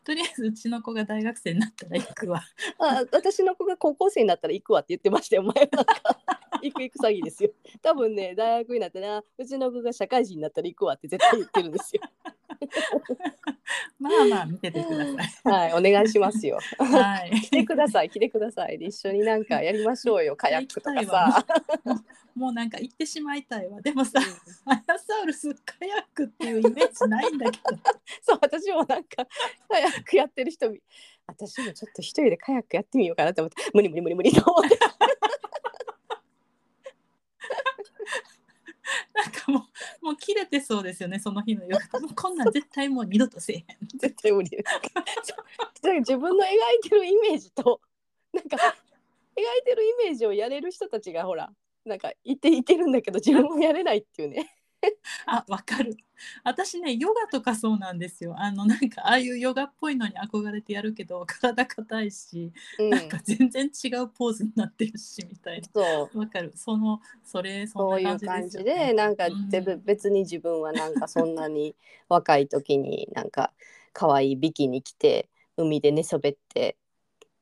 [SPEAKER 1] とりあえずうちの子が大学生になったら行くわ
[SPEAKER 2] あ私の子が高校生になったら行くわって言ってましたよ前なんか行く行く詐欺ですよ。多分ね大学になったらうちの子が社会人になったら行くわって絶対言ってるんですよ。
[SPEAKER 1] まあまあ見ててください。
[SPEAKER 2] はいお願いしますよ。
[SPEAKER 1] はい。
[SPEAKER 2] 来てください来てください。で一緒になんかやりましょうよカヤックとかさ。
[SPEAKER 1] もうなんか行ってしまいたいわ。でもさアヤサウルスカヤックっていうイメージないんだけど。[laughs]
[SPEAKER 2] そう私もなんかカヤックやってる人見私もちょっと一人でカヤックやってみようかなと思って無理無理無理無理と思って [laughs]
[SPEAKER 1] なんかもうもう切れてそうですよねその日の夜 [laughs] もうこんなん絶対もう二度とせえへん。
[SPEAKER 2] 絶対無理。で [laughs] す自分の描いてるイメージとなんか描いてるイメージをやれる人たちがほらなんかいていけるんだけど自分もやれないっていうね [laughs]
[SPEAKER 1] あわかる。私ねヨガとかそうなんですよ。あのなんかああいうヨガっぽいのに憧れてやるけど [laughs] 体硬いし、
[SPEAKER 2] うん。
[SPEAKER 1] なんか全然違うポーズになってるしみたい
[SPEAKER 2] そう。
[SPEAKER 1] なわかる。そのそれそ
[SPEAKER 2] そういう
[SPEAKER 1] んな感じですよね。
[SPEAKER 2] でなんか
[SPEAKER 1] うん。
[SPEAKER 2] 全部別に自分はなんかそんなに [laughs] 若い時になんか可愛いビキニ着て海で寝そべって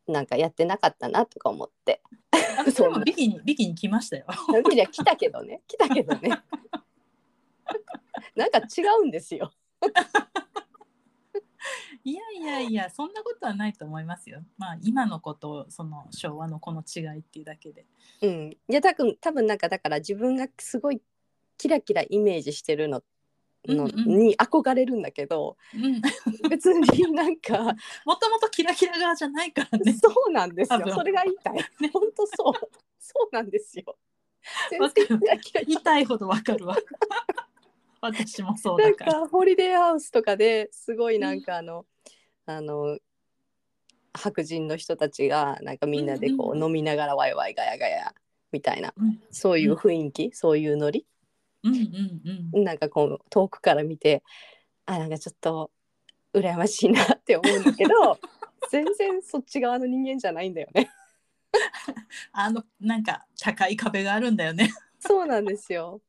[SPEAKER 2] なんかやってなかったなとか思って。
[SPEAKER 1] 私でもビキニビキニ来ましたよ。
[SPEAKER 2] ビキニは来たけどね。来たけどね [laughs] なんか違うんですよ。
[SPEAKER 1] いやいやいやそんなことはないと思いますよ。まあ今のことその昭和のこの違いっていうだけで。
[SPEAKER 2] うん、いや多分多分なんかだから自分がすごいキラキライメージしてるのの、
[SPEAKER 1] うんうん。
[SPEAKER 2] に憧れるんだけど
[SPEAKER 1] うん。
[SPEAKER 2] 別になんか
[SPEAKER 1] もともとキラキラ側じゃないからね。
[SPEAKER 2] そうなんですよ。それが言いたい。[laughs] 本当そう。そうなんですよ。全然キラキラ
[SPEAKER 1] 言い。たいほどわかるわ私もそう
[SPEAKER 2] なん
[SPEAKER 1] だから。
[SPEAKER 2] かホリデーハウスとかですごいなんかあの、あの白人の人たちがなんかみんなでこ
[SPEAKER 1] うん
[SPEAKER 2] う飲みながらワイワイガヤガヤみたいな
[SPEAKER 1] うん。
[SPEAKER 2] そういう雰囲気、そういうノリ？
[SPEAKER 1] うんうんうん。
[SPEAKER 2] なんかこう遠くから見てあなんかちょっと羨ましいなって思うんだけど [laughs] 全然そっち側の人間じゃないんだよね。[laughs]
[SPEAKER 1] あのなんか高い壁があるんだよね。
[SPEAKER 2] そうなんですよ。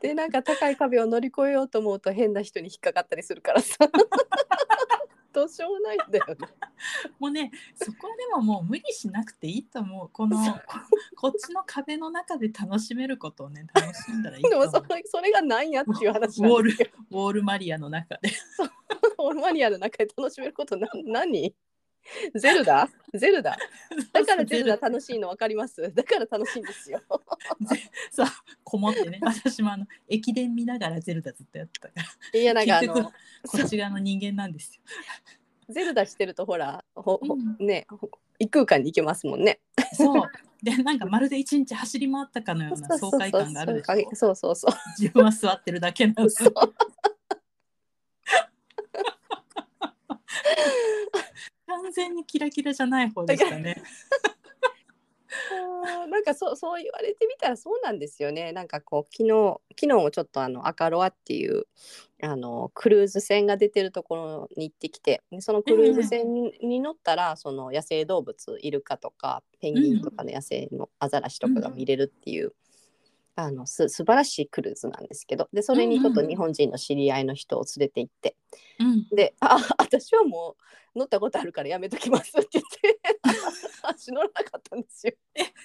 [SPEAKER 2] でなんか高い壁を乗り越えようと思うと変な人に引っかかったりするからさ。[laughs] どうしようもないんだよね。
[SPEAKER 1] もうねそこはでももう無理しなくていいと思う。このここっちの壁の中で楽しめることをね楽しんだらいいと
[SPEAKER 2] で
[SPEAKER 1] 思う。
[SPEAKER 2] もそれそれがなんやっていう話
[SPEAKER 1] ウォール
[SPEAKER 2] なんですよ。
[SPEAKER 1] ウォールマリアの中で。
[SPEAKER 2] オールマニアの中で楽しめることな何？[laughs] ゼルダ？ゼルダ？[laughs] だからゼルダ楽しいの分かります？[laughs] だから楽しいんですよ。
[SPEAKER 1] そうこもってね。私もあの駅伝見ながらゼルダずっとやってたから。
[SPEAKER 2] いやなんかあの
[SPEAKER 1] こっち側の人間なんですよ。
[SPEAKER 2] ゼルダしてるとほらほほ
[SPEAKER 1] うん。
[SPEAKER 2] ねほ異空間に行けますもんね。
[SPEAKER 1] そう。でなんかまるで一日走り回ったかのような爽快感があるでしょ。
[SPEAKER 2] そうそうそう。
[SPEAKER 1] 自分は座ってるだけなんです
[SPEAKER 2] そう [laughs]
[SPEAKER 1] 完全にキラキラじゃない方でしたね
[SPEAKER 2] なんかそうそう言われてみたらそうなんですよね。なんかこう昨日昨日もちょっとあの赤ロアっていうあのクルーズ船が出てるところに行ってきてでそのクルーズ船にに乗ったらその野生動物イルカとかペンギンとかの野生のアザラシとかが見れるっていう。あのす素晴らしいクルーズなんですけどでそれにちょっと日本人の知り合いの人を連れて行って。
[SPEAKER 1] うん。
[SPEAKER 2] で「あ私はもう乗ったことあるからやめときます」って言って足乗らなかったんですよ。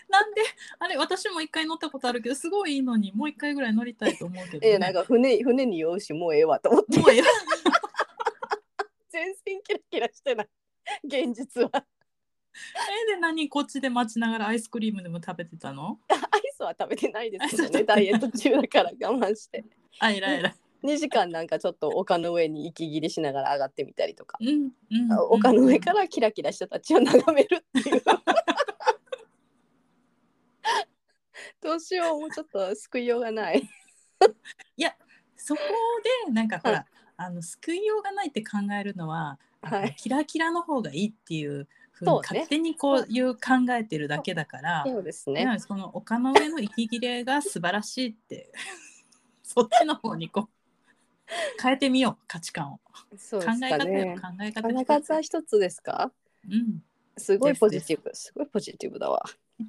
[SPEAKER 1] なんで？あれ私も一回乗ったことあるけどすごいいいのにもう一回ぐらい乗りたいと思うけど、ね、
[SPEAKER 2] えーなんか船船に酔うしもうええわと思って。
[SPEAKER 1] もうええわ。[laughs]
[SPEAKER 2] 全然キラキラしてない。現実は。
[SPEAKER 1] えで何？こっちで待ちながらアイスクリームでも食べてたの？[laughs]
[SPEAKER 2] スは食べてないですけど
[SPEAKER 1] アイスは食べてない
[SPEAKER 2] ね [laughs] ダイエット中だから我慢して。
[SPEAKER 1] あえらいえらい。
[SPEAKER 2] 2時間なんかちょっと丘の上に息切りしながら上がってみたりとか、
[SPEAKER 1] うんうん。
[SPEAKER 2] あ丘の上からキラキラしたたちを眺めるっていう。[laughs] どうしようもうちょっと救いようがない。
[SPEAKER 1] そこでなんかほら、
[SPEAKER 2] はい。
[SPEAKER 1] あの救いようがないって考えるのは、
[SPEAKER 2] はい。
[SPEAKER 1] キラキラの方がいいっていうふうに
[SPEAKER 2] そうね
[SPEAKER 1] 勝手にこういう考えてるだけだから、
[SPEAKER 2] そう。ですね。
[SPEAKER 1] その丘の上の息切れが素晴らしいって [laughs] そっちの方にこう変えてみよう価値観を。
[SPEAKER 2] そう
[SPEAKER 1] 考
[SPEAKER 2] ですか
[SPEAKER 1] え方考え方
[SPEAKER 2] 考え方一つですか？
[SPEAKER 1] うん。
[SPEAKER 2] すごいポジティブ。すごいポジティブだわ。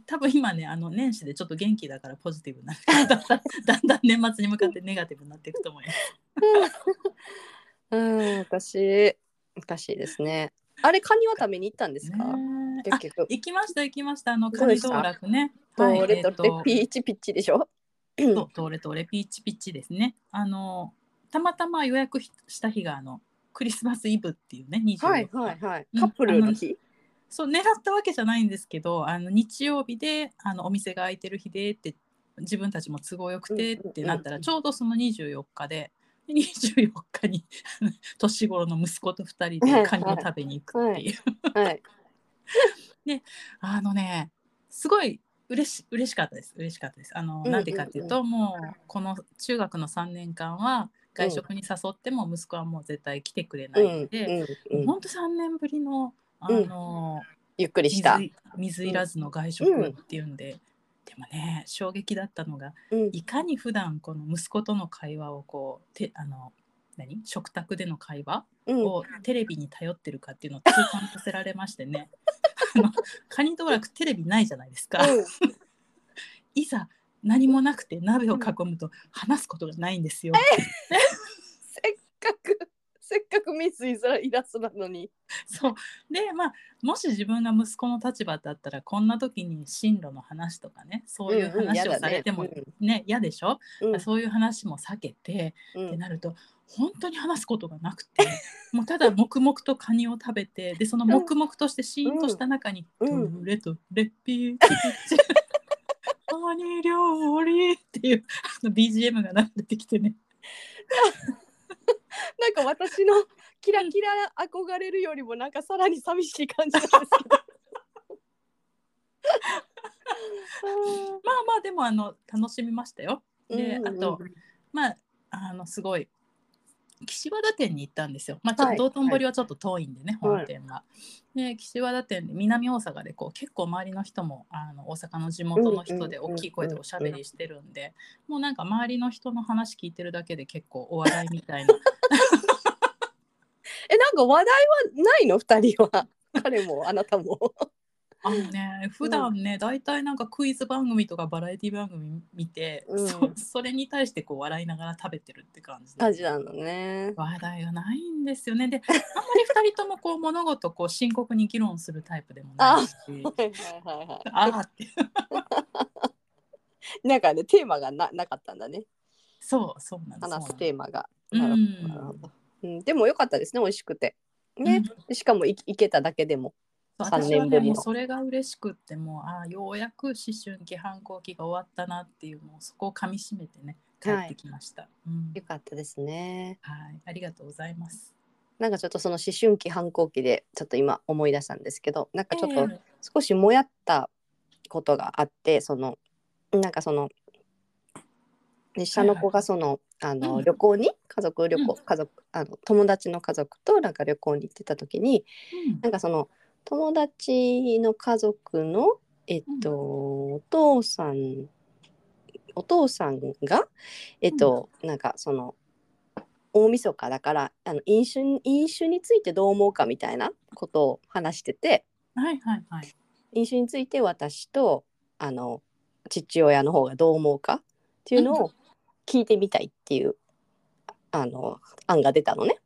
[SPEAKER 1] 多分今ねあの年始でちょっと元気だからポジティブになだんだんだんだん年末に向かってネガティブになっていくと思います。
[SPEAKER 2] うん私おかしいですねあれカニは食べに行ったんですか、
[SPEAKER 1] ね。
[SPEAKER 2] 結局。
[SPEAKER 1] 行きました行きました。あのカニ道楽ね。
[SPEAKER 2] と
[SPEAKER 1] はい
[SPEAKER 2] レトレ
[SPEAKER 1] えーと。
[SPEAKER 2] ピーチピッチでしょ？
[SPEAKER 1] そうトーレトーレピーチピッチですね。あのたまたま予約した日があのクリスマスイブっていうね24日、
[SPEAKER 2] はいはいはい。
[SPEAKER 1] うん。
[SPEAKER 2] カップルの日？
[SPEAKER 1] そう狙ったわけじゃないんですけどあの日曜日であのお店が開いてる日でって自分たちも都合よくてってなったらちょうどその24日でで24日に年頃の息子と2人でカニを食べに行くっていう、
[SPEAKER 2] はい。[laughs]
[SPEAKER 1] あのねすごい嬉し嬉しかったです。嬉しかったです。あの、
[SPEAKER 2] うん
[SPEAKER 1] なんでかっていうともうこの中学の3年間は外食に誘っても息子はもう絶対来てくれな
[SPEAKER 2] うん
[SPEAKER 1] いので、
[SPEAKER 2] うん。うん。
[SPEAKER 1] ほんと3年ぶりのあの、
[SPEAKER 2] ゆっくりした。
[SPEAKER 1] 水水いらずの外食っていうんで、でもね衝撃だったのが
[SPEAKER 2] うん。
[SPEAKER 1] いかに普段この息子との会話をこうてあの何？食卓での会話
[SPEAKER 2] うん。
[SPEAKER 1] をテレビに頼ってるかっていうのを痛感させられましてね。[laughs] カニ道楽テレビないじゃないですか、[laughs] いざ何もなくて鍋を囲むと話すことがないんですよ。
[SPEAKER 2] せっかくせっかくミスイズライラストなのに。
[SPEAKER 1] そう。でまあもし自分が息子の立場だったらこんな時に進路の話とかねそういう話をされても
[SPEAKER 2] うん
[SPEAKER 1] ね。嫌、でしょ、
[SPEAKER 2] うん。
[SPEAKER 1] そういう話も避けて
[SPEAKER 2] うん。
[SPEAKER 1] ってなると本当に話すことがなくて [laughs] もうただ黙々とカニを食べてでその黙々としてシーンとした中に「
[SPEAKER 2] うん。
[SPEAKER 1] トゥレとレッピー」カニ料理っていうあの BGM が流れてきてね [laughs] [laughs]
[SPEAKER 2] なんか私のキラキラ憧れるよりもなんかさらに寂しい感じなんですけど。[laughs]
[SPEAKER 1] まあまあでもあの楽しみましたよ。で、
[SPEAKER 2] うんうんうん
[SPEAKER 1] あとまああのすごい岸和田店に行ったんですよ。まあちょっ
[SPEAKER 2] はい
[SPEAKER 1] と道頓堀はちょっと遠いんでね、
[SPEAKER 2] はい
[SPEAKER 1] 本店が。で岸和田店で南大阪でこう結構周りの人もあの大阪の地元の人で大きい声でおしゃべりしてるんで、もうなんか周りの人の話聞いてるだけで結構お笑いみたいな。[laughs]
[SPEAKER 2] えなんか話題はないの？二人は彼もあなたも。
[SPEAKER 1] あのね普段ね、大体なんかクイズ番組とかバラエティ番組見て、
[SPEAKER 2] うん
[SPEAKER 1] そそれに対してこう笑いながら食べてるって感じで
[SPEAKER 2] 感じなのね。
[SPEAKER 1] 話題がないんですよね。で、あんまり二人ともこう物事をこう深刻に議論するタイプでもないし、
[SPEAKER 2] はいはいはいは
[SPEAKER 1] ああって、
[SPEAKER 2] い。[laughs] なんかねテーマがななかったんだね。
[SPEAKER 1] そうそうなんです。
[SPEAKER 2] 話すテーマが。なるほど。うん、でも良かったですね美味しくて。ね、しかもいいけただけでも。
[SPEAKER 1] 私はねもうそれが嬉しくってもうああようやく思春期反抗期が終わったなっていうもうそこをかみしめてね帰ってきました。うん。
[SPEAKER 2] 良かったですね。
[SPEAKER 1] はい、ありがとうございます。
[SPEAKER 2] なんかちょっとその思春期反抗期でちょっと今思い出したんですけどなんかちょっと
[SPEAKER 1] ええ。
[SPEAKER 2] 少しもやったことがあってそのなんかそので下の子がその,、あの
[SPEAKER 1] うん。
[SPEAKER 2] 旅行に家族旅行、
[SPEAKER 1] う
[SPEAKER 2] 家族あの友達の家族となんか旅行に行ってた時に
[SPEAKER 1] うん。
[SPEAKER 2] なんかその友達の家族のえっと、お父さんお父さんがえっと、なんかその大晦日だからあの飲酒に飲酒についてどう思うかみたいなことを話してて
[SPEAKER 1] はいはいはい。
[SPEAKER 2] 飲酒について私とあの父親の方がどう思うかっていうのを聞いてみたいっていう、あの案が出たのね。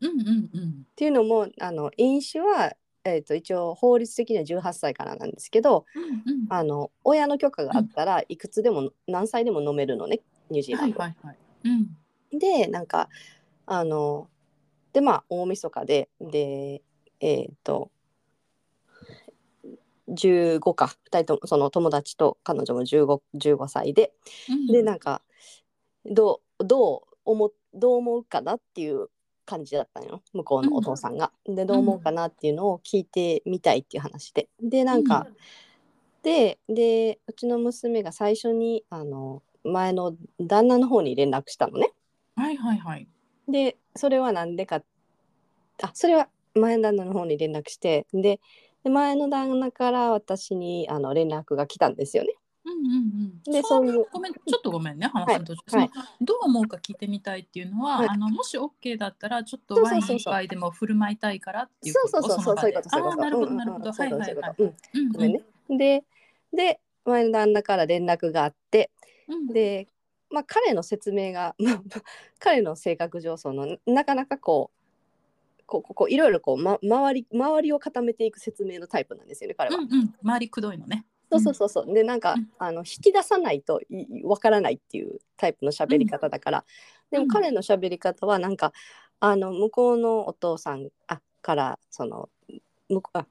[SPEAKER 1] うんうんうん。
[SPEAKER 2] っていうのもあの飲酒は、えー、と一応法律的には18歳からなんですけど
[SPEAKER 1] うんうん。
[SPEAKER 2] あの親の許可があったらいくつでも何歳でも飲めるのねニュージーランド。
[SPEAKER 1] はいはいはい。うん。
[SPEAKER 2] でなんかあのでまあ大晦日ででえっ、と15か2人ともその友達と彼女も 15, 15歳で
[SPEAKER 1] うん
[SPEAKER 2] でなんかどうどう思どう思うかなっていう感じだったのよ向こうのお父さんが。でどう思うかなっていうのを聞いてみたいっていう話で。でなんか、ででうちの娘が最初にあの前の旦那の方に連絡したのね。
[SPEAKER 1] はいはいはい。
[SPEAKER 2] でそれはなんでかあそれは前の旦那の方に連絡してでで前の旦那から私にあの連絡が来たんですよね。
[SPEAKER 1] うんうんうん。
[SPEAKER 2] でそういう
[SPEAKER 1] ごめん、ちょっとごめんね、話の途中。
[SPEAKER 2] はい
[SPEAKER 1] どう思うか聞いてみたいっていうのは、
[SPEAKER 2] はい
[SPEAKER 1] あのもし OK だったら、ちょっと
[SPEAKER 2] そう
[SPEAKER 1] ワイン
[SPEAKER 2] そうそうそう
[SPEAKER 1] 一杯でも振る舞いたいからっていう
[SPEAKER 2] そう
[SPEAKER 1] こと
[SPEAKER 2] そうそうそうそういうことそういう
[SPEAKER 1] あ
[SPEAKER 2] こと。
[SPEAKER 1] なるほど
[SPEAKER 2] うん
[SPEAKER 1] なるほど。
[SPEAKER 2] そう
[SPEAKER 1] はいいうはいはい。
[SPEAKER 2] ことそういうん
[SPEAKER 1] うん
[SPEAKER 2] ごめんね。でで前の旦那から連絡があって
[SPEAKER 1] うん。
[SPEAKER 2] で、まあ、彼の説明が [laughs] まあ彼の性格上そのなかなかこうこうこうこういろいろこう、ま、周り周りを固めていく説明のタイプなんですよね彼は。
[SPEAKER 1] うんうん。周りくどいのね。
[SPEAKER 2] そうそうそうそう。でなんか、
[SPEAKER 1] うん。
[SPEAKER 2] あの引き出さないとわからないっていうタイプの喋り方だから、で
[SPEAKER 1] うん。
[SPEAKER 2] も彼の喋り方はなんかあの向こうのお父さんあからその向こうあ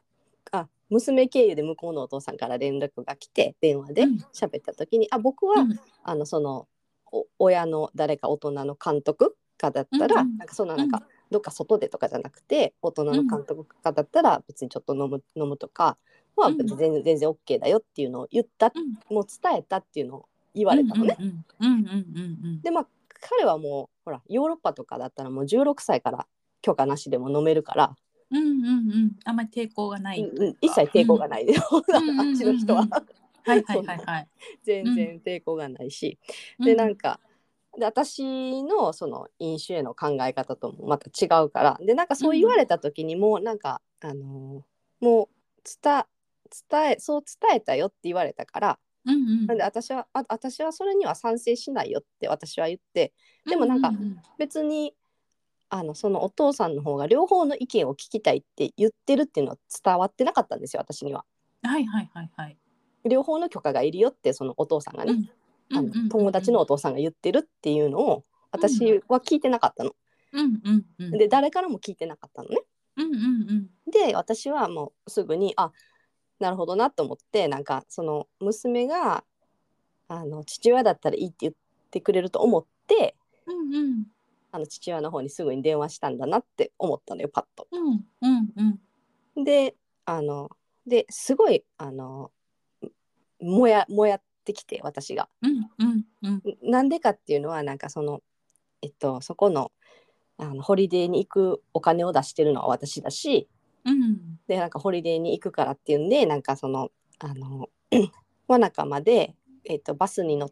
[SPEAKER 2] あ娘経由で向こうのお父さんから連絡が来て電話で
[SPEAKER 1] うん。
[SPEAKER 2] 喋った時に、あ僕は、
[SPEAKER 1] うん。
[SPEAKER 2] あのそのお親の誰か大人の監督かだったら、
[SPEAKER 1] うんうん。
[SPEAKER 2] なんかそんななんか、どっか外でとかじゃなくて大人の監督かだったら別にちょっと飲む飲むとかは
[SPEAKER 1] うん。
[SPEAKER 2] 別に全然全然 OK だよっていうのを言った、
[SPEAKER 1] うん。
[SPEAKER 2] もう伝えたっていうのを言われたのね。
[SPEAKER 1] うんうんうんうんうん
[SPEAKER 2] でまあ彼はもうほらヨーロッパとかだったらもう16歳から許可なしでも飲めるから、
[SPEAKER 1] うんうんうん。うんあんまり抵抗がない
[SPEAKER 2] うんうん。一切抵抗が
[SPEAKER 1] い、
[SPEAKER 2] ないで、[laughs] あっちの人は。
[SPEAKER 1] うんうんはいはいはいはい。[laughs]
[SPEAKER 2] 全然抵抗がないし、でなんかで私のその飲酒への考え方ともまた違うから。でなんかそう言われた時にもうなんか、あのーもう伝伝えそう伝えたよって言われたから
[SPEAKER 1] うんうん
[SPEAKER 2] なんで私はあ私はそれには賛成しないよって私は言ってでもなんか
[SPEAKER 1] うう
[SPEAKER 2] 別にあのそのお父さんの方が両方の意見を聞きたいって言ってるっていうのは伝わってなかったんですよ私には。
[SPEAKER 1] はいはいはいはい
[SPEAKER 2] 両方の許可がいるよってそのお父さんがね、あの友達のお父さんが言ってるっていうのを私は聞いてなかったの。
[SPEAKER 1] うんうんうん
[SPEAKER 2] で誰からも聞いてなかったのね。
[SPEAKER 1] うんうんうん
[SPEAKER 2] で私はもうすぐにあなるほどなと思ってなんかその娘があの父親だったらいいって言ってくれると思って
[SPEAKER 1] うんうん
[SPEAKER 2] あの父親の方にすぐに電話したんだなって思ったのよパッと。
[SPEAKER 1] うんうんうん
[SPEAKER 2] であのですごいあのもやもやってきて私が。
[SPEAKER 1] うんうんうん
[SPEAKER 2] なんでかっていうのはなんかそのえっとそこのあのホリデーに行くお金を出してるのは私だし
[SPEAKER 1] うん。
[SPEAKER 2] でなんかホリデーに行くからっていうんでなんかそのあの [clears throat] わなかまで、えっと、バスに乗っ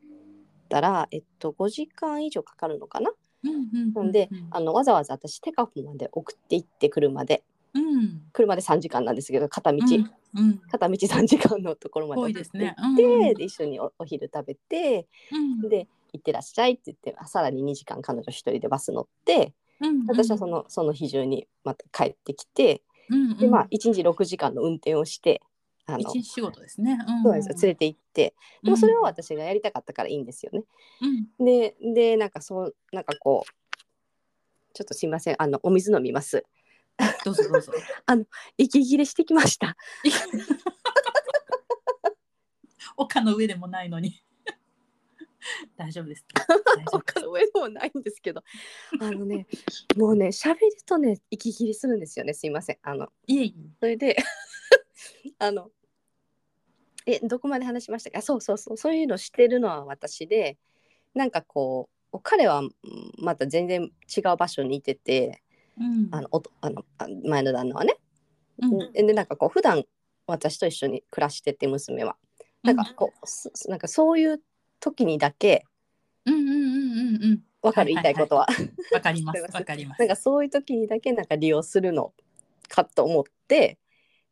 [SPEAKER 2] たら、えっと、5時間以上かかるのかな？
[SPEAKER 1] うん
[SPEAKER 2] であのわざわざ私テカフまで送って行って車で。
[SPEAKER 1] うん。
[SPEAKER 2] 車で3時間なんですけど片道、
[SPEAKER 1] うん。
[SPEAKER 2] 片道3時間のところまでって
[SPEAKER 1] ですね。
[SPEAKER 2] 行って、
[SPEAKER 1] うん。
[SPEAKER 2] で一緒におお昼食べて
[SPEAKER 1] うん。
[SPEAKER 2] で行ってらっしゃいって言ってさらに2時間彼女一人でバス乗って
[SPEAKER 1] うん。
[SPEAKER 2] 私はそのその日中にまた帰ってきて
[SPEAKER 1] うん
[SPEAKER 2] でまあ1日6時間の運転をしてあ
[SPEAKER 1] 日仕事ですね。
[SPEAKER 2] そうなんですよ。連れて行って。でもそれは私がやりたかったからいいんですよね。
[SPEAKER 1] うん。
[SPEAKER 2] ででなんかそうなんかこうちょっとすいません。あのお水飲みます。
[SPEAKER 1] どうぞどうぞ。[laughs]
[SPEAKER 2] 息切れしてきました。
[SPEAKER 1] 丘 [laughs] の上でもないのに [laughs] [laughs] 大丈夫です。
[SPEAKER 2] 他の上でもないんですけど。あのね [laughs] もうね喋るとね息切れするんですよね。すいません。あの
[SPEAKER 1] いえい
[SPEAKER 2] それであのえどこまで話しましたか？そうそうそう。そういうのしてるのは私でなんかこう彼はうんまた全然違う場所にいてて
[SPEAKER 1] えうん。
[SPEAKER 2] あのおとあのあ前の旦那はね。
[SPEAKER 1] うん。
[SPEAKER 2] でなんかこう普段私と一緒に暮らしてて娘は。なんかこう、すなんかそういう時にだけ
[SPEAKER 1] うんうんうんうんうん
[SPEAKER 2] わかる、言いたいことは。
[SPEAKER 1] わかります [laughs]
[SPEAKER 2] わかりますなんかそういう時にだけなんか利用するのかと思って。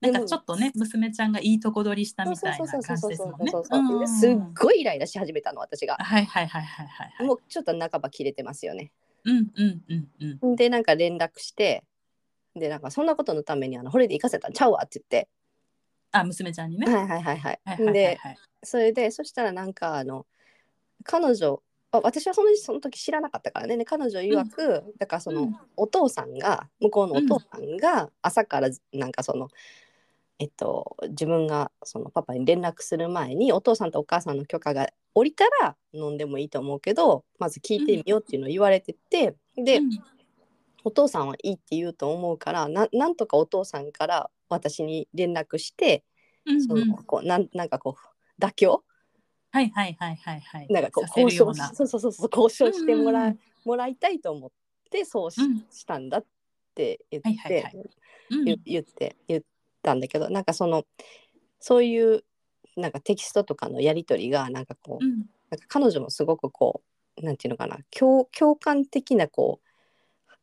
[SPEAKER 1] なんかちょっとね娘ちゃんがいいとこ取りしたみたいな
[SPEAKER 2] そう
[SPEAKER 1] 感
[SPEAKER 2] そうそうそう
[SPEAKER 1] じですもんね
[SPEAKER 2] すっごいイライラし始めたの私が。
[SPEAKER 1] はいはいはいはいはいはい
[SPEAKER 2] もうちょっと半ば切れてますよね。
[SPEAKER 1] うんうんうんうん
[SPEAKER 2] でなんか連絡してでなんかそんなことのためにあのホリデー行かせたんちゃうわって言って。
[SPEAKER 1] あ娘ちゃんにね
[SPEAKER 2] はいはいはいはい。で
[SPEAKER 1] はい
[SPEAKER 2] それでそしたらなんかあの彼女あ私はそのその時知らなかったからね。で彼女曰く、だからその、
[SPEAKER 1] うん。
[SPEAKER 2] お父さんが向こうのお父さんが朝からなんかその、えっと自分がそのパパに連絡する前にお父さんとお母さんの許可が下りたら飲んでもいいと思うけどまず聞いてみようっていうのを言われてて、で、
[SPEAKER 1] うん。
[SPEAKER 2] お父さんはいいって言うと思うからななんとかお父さんから私に連絡して、そのこうなんなんかこう妥協
[SPEAKER 1] はいはいはいはいはい。
[SPEAKER 2] なんかこう交渉そうそうそうそう交渉してもら,、
[SPEAKER 1] う
[SPEAKER 2] もらいたいと思ってそうし,、
[SPEAKER 1] うん。
[SPEAKER 2] したんだって言って、言言って言ったんだけどなんかそのそういうなんかテキストとかのやり取りがなんかこう、
[SPEAKER 1] うん。
[SPEAKER 2] なんか彼女もすごくこうなんていうのかな共共感的なこう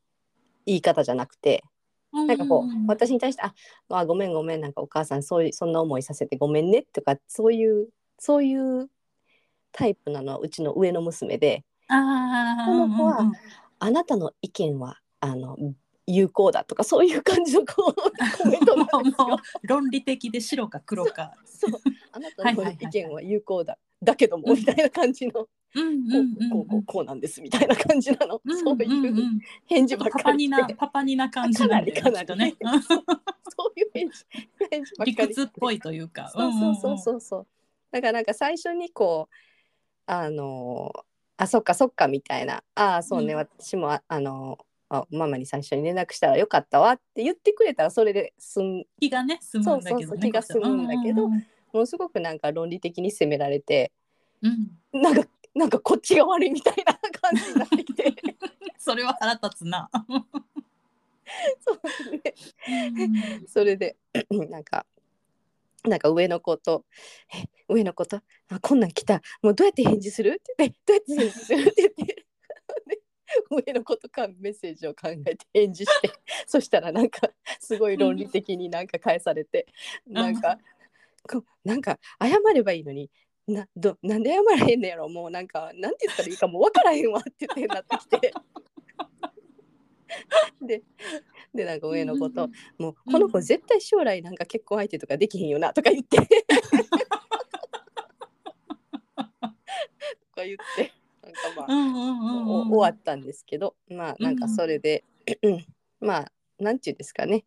[SPEAKER 2] 言い方じゃなくてなんかこう、
[SPEAKER 1] うん
[SPEAKER 2] 私に対して「ああごめんごめんなんかお母さんそういうそんな思いさせてごめんね」とかそういうそういうタイプなのはうちの上の娘で
[SPEAKER 1] あ
[SPEAKER 2] この子は
[SPEAKER 1] うんうんうん「
[SPEAKER 2] あなたの意見はあの有効だ」とかそういう感じのこうコメントなんです [laughs]
[SPEAKER 1] もう
[SPEAKER 2] よ。
[SPEAKER 1] 論理的で白か黒か。
[SPEAKER 2] そうあなたの意見は有効だ、だけどもみたいな感じの、こ
[SPEAKER 1] うんうん
[SPEAKER 2] う
[SPEAKER 1] うん。
[SPEAKER 2] こうこうこうなんですみたいな感じなの、
[SPEAKER 1] うん
[SPEAKER 2] そういう
[SPEAKER 1] うんうん
[SPEAKER 2] 返事ばっかり
[SPEAKER 1] パパニな感じなんだよね
[SPEAKER 2] かなり。
[SPEAKER 1] きっとね。[laughs]
[SPEAKER 2] そういう返事返事ばっかり
[SPEAKER 1] 理屈っぽいというか。
[SPEAKER 2] そうそうそうそうそう。だからなんか最初にこうあのあそっかそっかみたいな。ああそうね、
[SPEAKER 1] うん。
[SPEAKER 2] 私もああのあママに最初に連絡したらよかったわって言ってくれたらそれで済ん
[SPEAKER 1] 気がね済むんだけどね
[SPEAKER 2] そうそうそう気が済むんだけど
[SPEAKER 1] うん
[SPEAKER 2] ものすごくなんか論理的に責められて
[SPEAKER 1] うん。
[SPEAKER 2] なんかなんかこっちが悪いみたいな感じになってきて。[laughs]
[SPEAKER 1] それは腹立つな。[laughs]
[SPEAKER 2] そうね。
[SPEAKER 1] うん。
[SPEAKER 2] それで [clears throat] なんか [laughs] なんか上の子と「え上の子と？あこんなん来た。もうどうやって返事する?」って言って「[laughs] どうやって返事する?」って言って。[laughs] で上の子とかメッセージを考えて返事して。そしたらなんかすごい論理的になんか返されて。なんかこなんか謝ればいいのに。などなんで謝らへんねやろ？もうなんかなんて言ったらいいかもう分からへんわって言ってなってきて。ででなんか上の子と「もうこの子絶対将来なんか結婚相手とかできひんよな」とか言って。[laughs] とか言って。なんかまあ、終わったんですけど。まあなんかそれで、まあなんていうんですかね。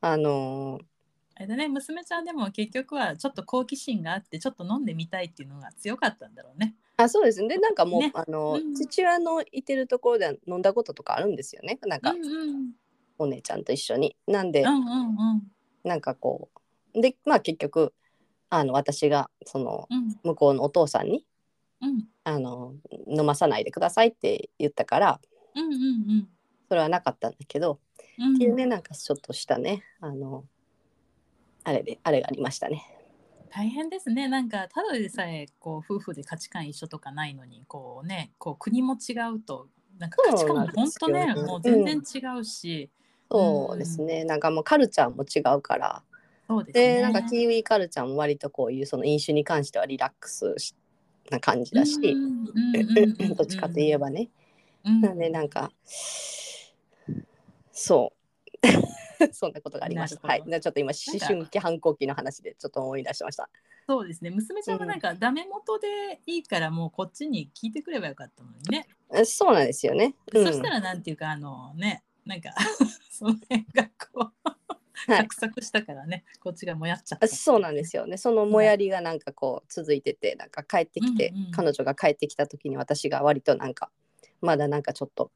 [SPEAKER 2] あのー
[SPEAKER 1] あれだね娘ちゃんでも結局はちょっと好奇心があってちょっと飲んでみたいっていうのが強かったんだろうね。
[SPEAKER 2] あそうです。ねでなんかもう、
[SPEAKER 1] ね。
[SPEAKER 2] あの、
[SPEAKER 1] うん
[SPEAKER 2] 父親のいてるところでは飲んだこととかあるんですよね。なんか、
[SPEAKER 1] うんうん
[SPEAKER 2] お姉ちゃんと一緒に。なんで、
[SPEAKER 1] うんうんうん。
[SPEAKER 2] なんかこう。でまあ結局あの私がその
[SPEAKER 1] うん。
[SPEAKER 2] 向こうのお父さんに
[SPEAKER 1] うん。
[SPEAKER 2] あの飲まさないでくださいって言ったから
[SPEAKER 1] うんうん
[SPEAKER 2] それはなかったんだけど、
[SPEAKER 1] うん。
[SPEAKER 2] っていうねなんかちょっとしたねあのあれであれがありましたね。
[SPEAKER 1] 大変ですね。なんかただでさえこう夫婦で価値観一緒とかないのにこうねこう国も違うとなんか価値観も本当ね
[SPEAKER 2] ね
[SPEAKER 1] もう全然違うし、
[SPEAKER 2] そうですね、なんかもうカルチャーも違うから。
[SPEAKER 1] そうですね。
[SPEAKER 2] でなんかキーウィカルチャーも割とこういうその飲酒に関してはリラックスしな感じだし、
[SPEAKER 1] うん。うん。うん。うん。
[SPEAKER 2] どっちかといえばね。
[SPEAKER 1] うん。
[SPEAKER 2] なんでなんかそう。[laughs] そんなことがありました。はい。ちょっと今思春期反抗期の話でちょっと思い出しました。
[SPEAKER 1] そうですね。娘ちゃんはなんかダメ元でいいからもうこっちに聞いてくればよかったのにね、
[SPEAKER 2] えそうなんですよね。うん。
[SPEAKER 1] そしたらなんていうかあのねなんか [laughs] その辺がこう
[SPEAKER 2] はい。
[SPEAKER 1] サクサクしたからねこっちがもやっちゃった。
[SPEAKER 2] あそうなんですよね。そのもやりがなんかこう続いてて、なんか帰ってきて、
[SPEAKER 1] うんうん
[SPEAKER 2] 彼女が帰ってきた時に私が割となんかまだなんかちょっと。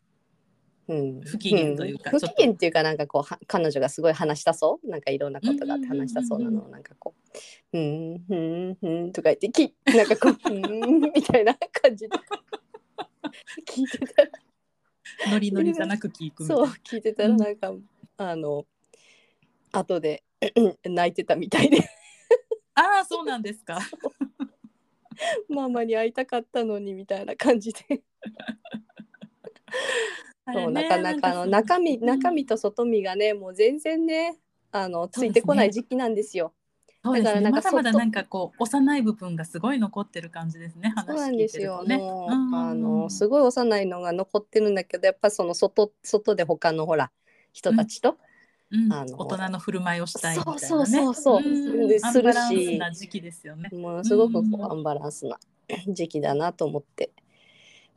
[SPEAKER 2] うん、
[SPEAKER 1] 不機嫌というか
[SPEAKER 2] ん。不機嫌っていうかなんかこうは彼女がすごい話したそう？なんかいろんなことがあって話したそうなのをなんかこう「うんうんうん」とか言ってきなんかこう「うん」みたいな感じで。[laughs] 聞いてたら
[SPEAKER 1] ノリノリじゃなく聞くみたいな。
[SPEAKER 2] そう聞いてたらなんか、あの後で [clears throat] 泣いてたみたいで。
[SPEAKER 1] ああそうなんですか。
[SPEAKER 2] ママに会いたかったのにみたいな感じで。そうなかなかあの中身中身と外身がねもう全然ねあのついてこない時期なんですよ。
[SPEAKER 1] そうです
[SPEAKER 2] だからなんか
[SPEAKER 1] ねまだまだ
[SPEAKER 2] 外
[SPEAKER 1] なんかこう幼い部分がすごい残ってる感じですね
[SPEAKER 2] そうな
[SPEAKER 1] 話聞い
[SPEAKER 2] んですよ。
[SPEAKER 1] てるとね。
[SPEAKER 2] あのすごい幼いのが残ってるんだけどやっぱその外外で他のほら人たちと、
[SPEAKER 1] うん
[SPEAKER 2] あの
[SPEAKER 1] 大人の振る舞いをしたいみたいなね。
[SPEAKER 2] そうそうそうそうするし
[SPEAKER 1] アンバランスな時期ですよね。
[SPEAKER 2] ものすごくこ
[SPEAKER 1] うん
[SPEAKER 2] うアンバランスな時期だなと思って。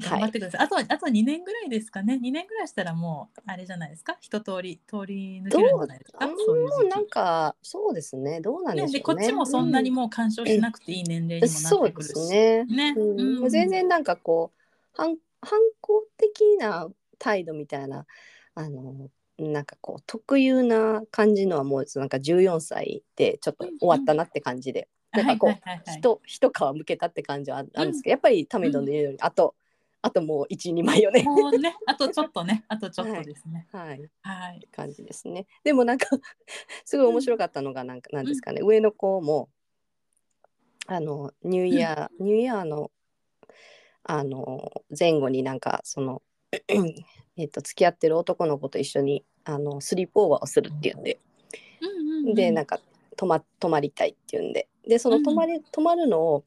[SPEAKER 2] はい
[SPEAKER 1] 頑張ってください。あとはあとは2年ぐらいですかね。2年ぐらいしたらもうあれじゃないですか？一通り通り抜けるんじゃないですか？
[SPEAKER 2] どう
[SPEAKER 1] そういう
[SPEAKER 2] もうなん。かそうですねどうなんでしょうね。
[SPEAKER 1] こっちもそんなにもう干渉しなくていい年齢にもなってくるし。
[SPEAKER 2] すね。
[SPEAKER 1] ね
[SPEAKER 2] うん全然なんかこう反反抗的な態度みたいなあのなんかこう特有な感じのはもうなんか14歳でちょっと終わったなって感じで、なんかこう、
[SPEAKER 1] はいはいはいはい
[SPEAKER 2] 人一皮むけたって感じはあるんですけど、やっぱりタミドンの言うように、あとあともう12枚よね。
[SPEAKER 1] もうね、あとちょっとね、あとちょっとですね。
[SPEAKER 2] はい。
[SPEAKER 1] はい。
[SPEAKER 2] 感じですね。でもなんか [laughs] すごい面白かったのがなんかなんですかね、上の子もあのニューイヤー、ニューイヤーのあの前後になんかその [clears throat] えっと付き合ってる男の子と一緒にあのスリープオーバーをするっていうんで、
[SPEAKER 1] うんうんうん、
[SPEAKER 2] でなんか泊ま泊まりたいっていうんで。でその泊まり、泊まるのを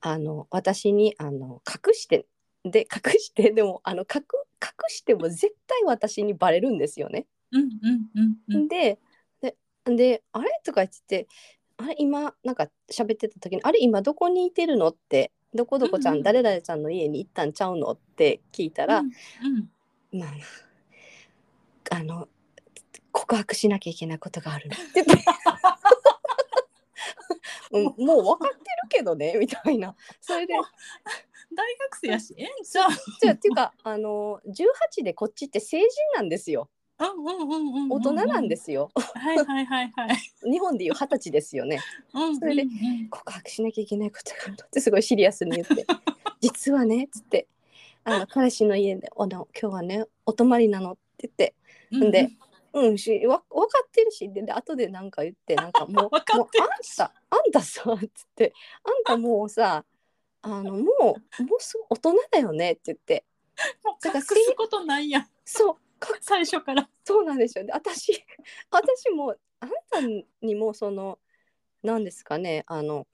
[SPEAKER 2] あの私にあの隠してで隠してでもあの隠隠しても絶対私にバレるんですよね。
[SPEAKER 1] うんうんうんうん。
[SPEAKER 2] ででで「あれ?」とか言って「あれ今なんか喋ってた時に「あれ今どこにいてるの?」って「どこどこちゃん、
[SPEAKER 1] うんうん
[SPEAKER 2] 誰々ちゃんの家に行ったんちゃうの?」って聞いたら「
[SPEAKER 1] うんうん
[SPEAKER 2] まああの告白しなきゃいけないことがあるの」って言って [laughs] うんもう分かってるけどねみたいなそれで
[SPEAKER 1] だ大学生やし。ええんちゃう。
[SPEAKER 2] じゃあっていうかあの18でこっちって成人なんですよ。大人なんですよ。
[SPEAKER 1] はいはいはいはい。
[SPEAKER 2] 日本でいう二十歳ですよね。
[SPEAKER 1] うん
[SPEAKER 2] それで告白しなきゃいけないことがあるのってすごいシリアスに言って。[laughs] 実はねっつって。あの彼氏の家であの今日はねお泊まりなのって言って。
[SPEAKER 1] うん
[SPEAKER 2] でうんしわ分かってるし。でで後でなんか言ってなんかもう [laughs] もうあんたあんたさっつって。あんたもうさあのもうもうすぐ大人だよねって言って。
[SPEAKER 1] も [laughs] う
[SPEAKER 2] だから
[SPEAKER 1] 隠すことないやん。
[SPEAKER 2] そうか
[SPEAKER 1] 最初から。
[SPEAKER 2] そうなんですよ。で私 [laughs] 私もあんたにもその何ですかねあの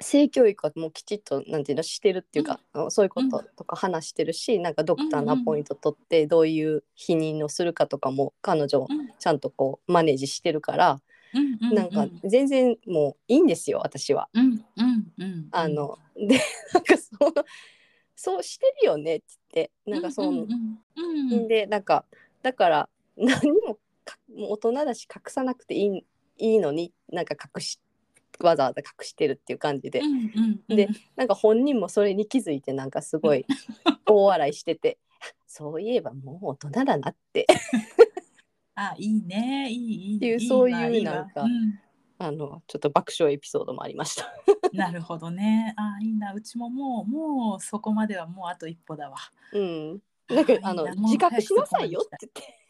[SPEAKER 2] 性教育はもうきちっとなんていうのしてるっていうか、あのそういうこととか話してるし、なんかドクターのアポイント取ってどういう避妊をするかとかも彼女
[SPEAKER 1] うん。
[SPEAKER 2] ちゃんとこうマネージしてるから、
[SPEAKER 1] うんうん
[SPEAKER 2] なんか全然もういいんですよ私は。
[SPEAKER 1] うんうんうん。
[SPEAKER 2] あのでなんかそうそうしてるよねって言って。なんかそう、でなんかだから何もかもう大人だし隠さなくていいいいのになんか隠しわざわざ隠してるっていう感じで、でなんか本人もそれに気づいてなんかすごい大笑いしてて。[laughs] そういえばもう大人だなって
[SPEAKER 1] あいいね。いいいい
[SPEAKER 2] っていう
[SPEAKER 1] いい
[SPEAKER 2] そういうなんか
[SPEAKER 1] うん。
[SPEAKER 2] あのちょっと爆笑エピソードもありました。[laughs] [laughs]
[SPEAKER 1] なるほどね。あいいな。うちももうもうそこまではもうあと一歩だわ。
[SPEAKER 2] うん、なんかあの自覚しなさいよって言って。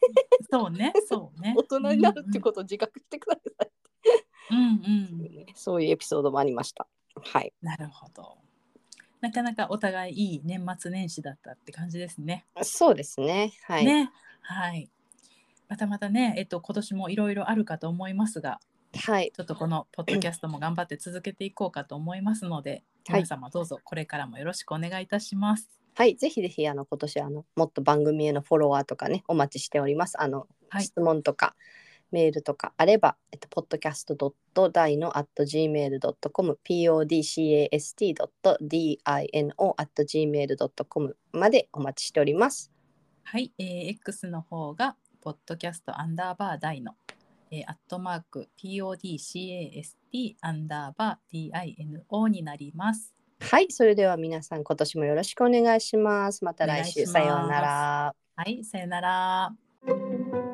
[SPEAKER 1] そうねそうね。
[SPEAKER 2] 大人になるってことを自覚してくださいっ
[SPEAKER 1] うんうん。
[SPEAKER 2] そういうエピソードもありました。はい、
[SPEAKER 1] なるほど。なかなかお互いいい年末年始だったって感じですね。
[SPEAKER 2] そうですね。はい。
[SPEAKER 1] ね。はいまたまたねえっと今年もいろいろあるかと思いますが
[SPEAKER 2] はい。
[SPEAKER 1] ちょっとこのポッドキャストも頑張って続けていこうかと思いますので、
[SPEAKER 2] はい
[SPEAKER 1] 皆様どうぞこれからもよろしくお願いいたします。
[SPEAKER 2] はい、ぜひぜひあの今年あのもっと番組へのフォロワーとかねお待ちしております。あの、
[SPEAKER 1] はい
[SPEAKER 2] 質問とかメールとかあれば、えっと、podcast.dino.gmail.com podcast.dino.gmail.com までお待ちしております。
[SPEAKER 1] はい、えー X の方がポッドキャストアンダーバー大の、えー、アットマーク PODCAST アンダーバー DINO になります。
[SPEAKER 2] はい、それでは皆さん今年もよろしくお願いします。また来週さようなら。
[SPEAKER 1] はい、さよなら。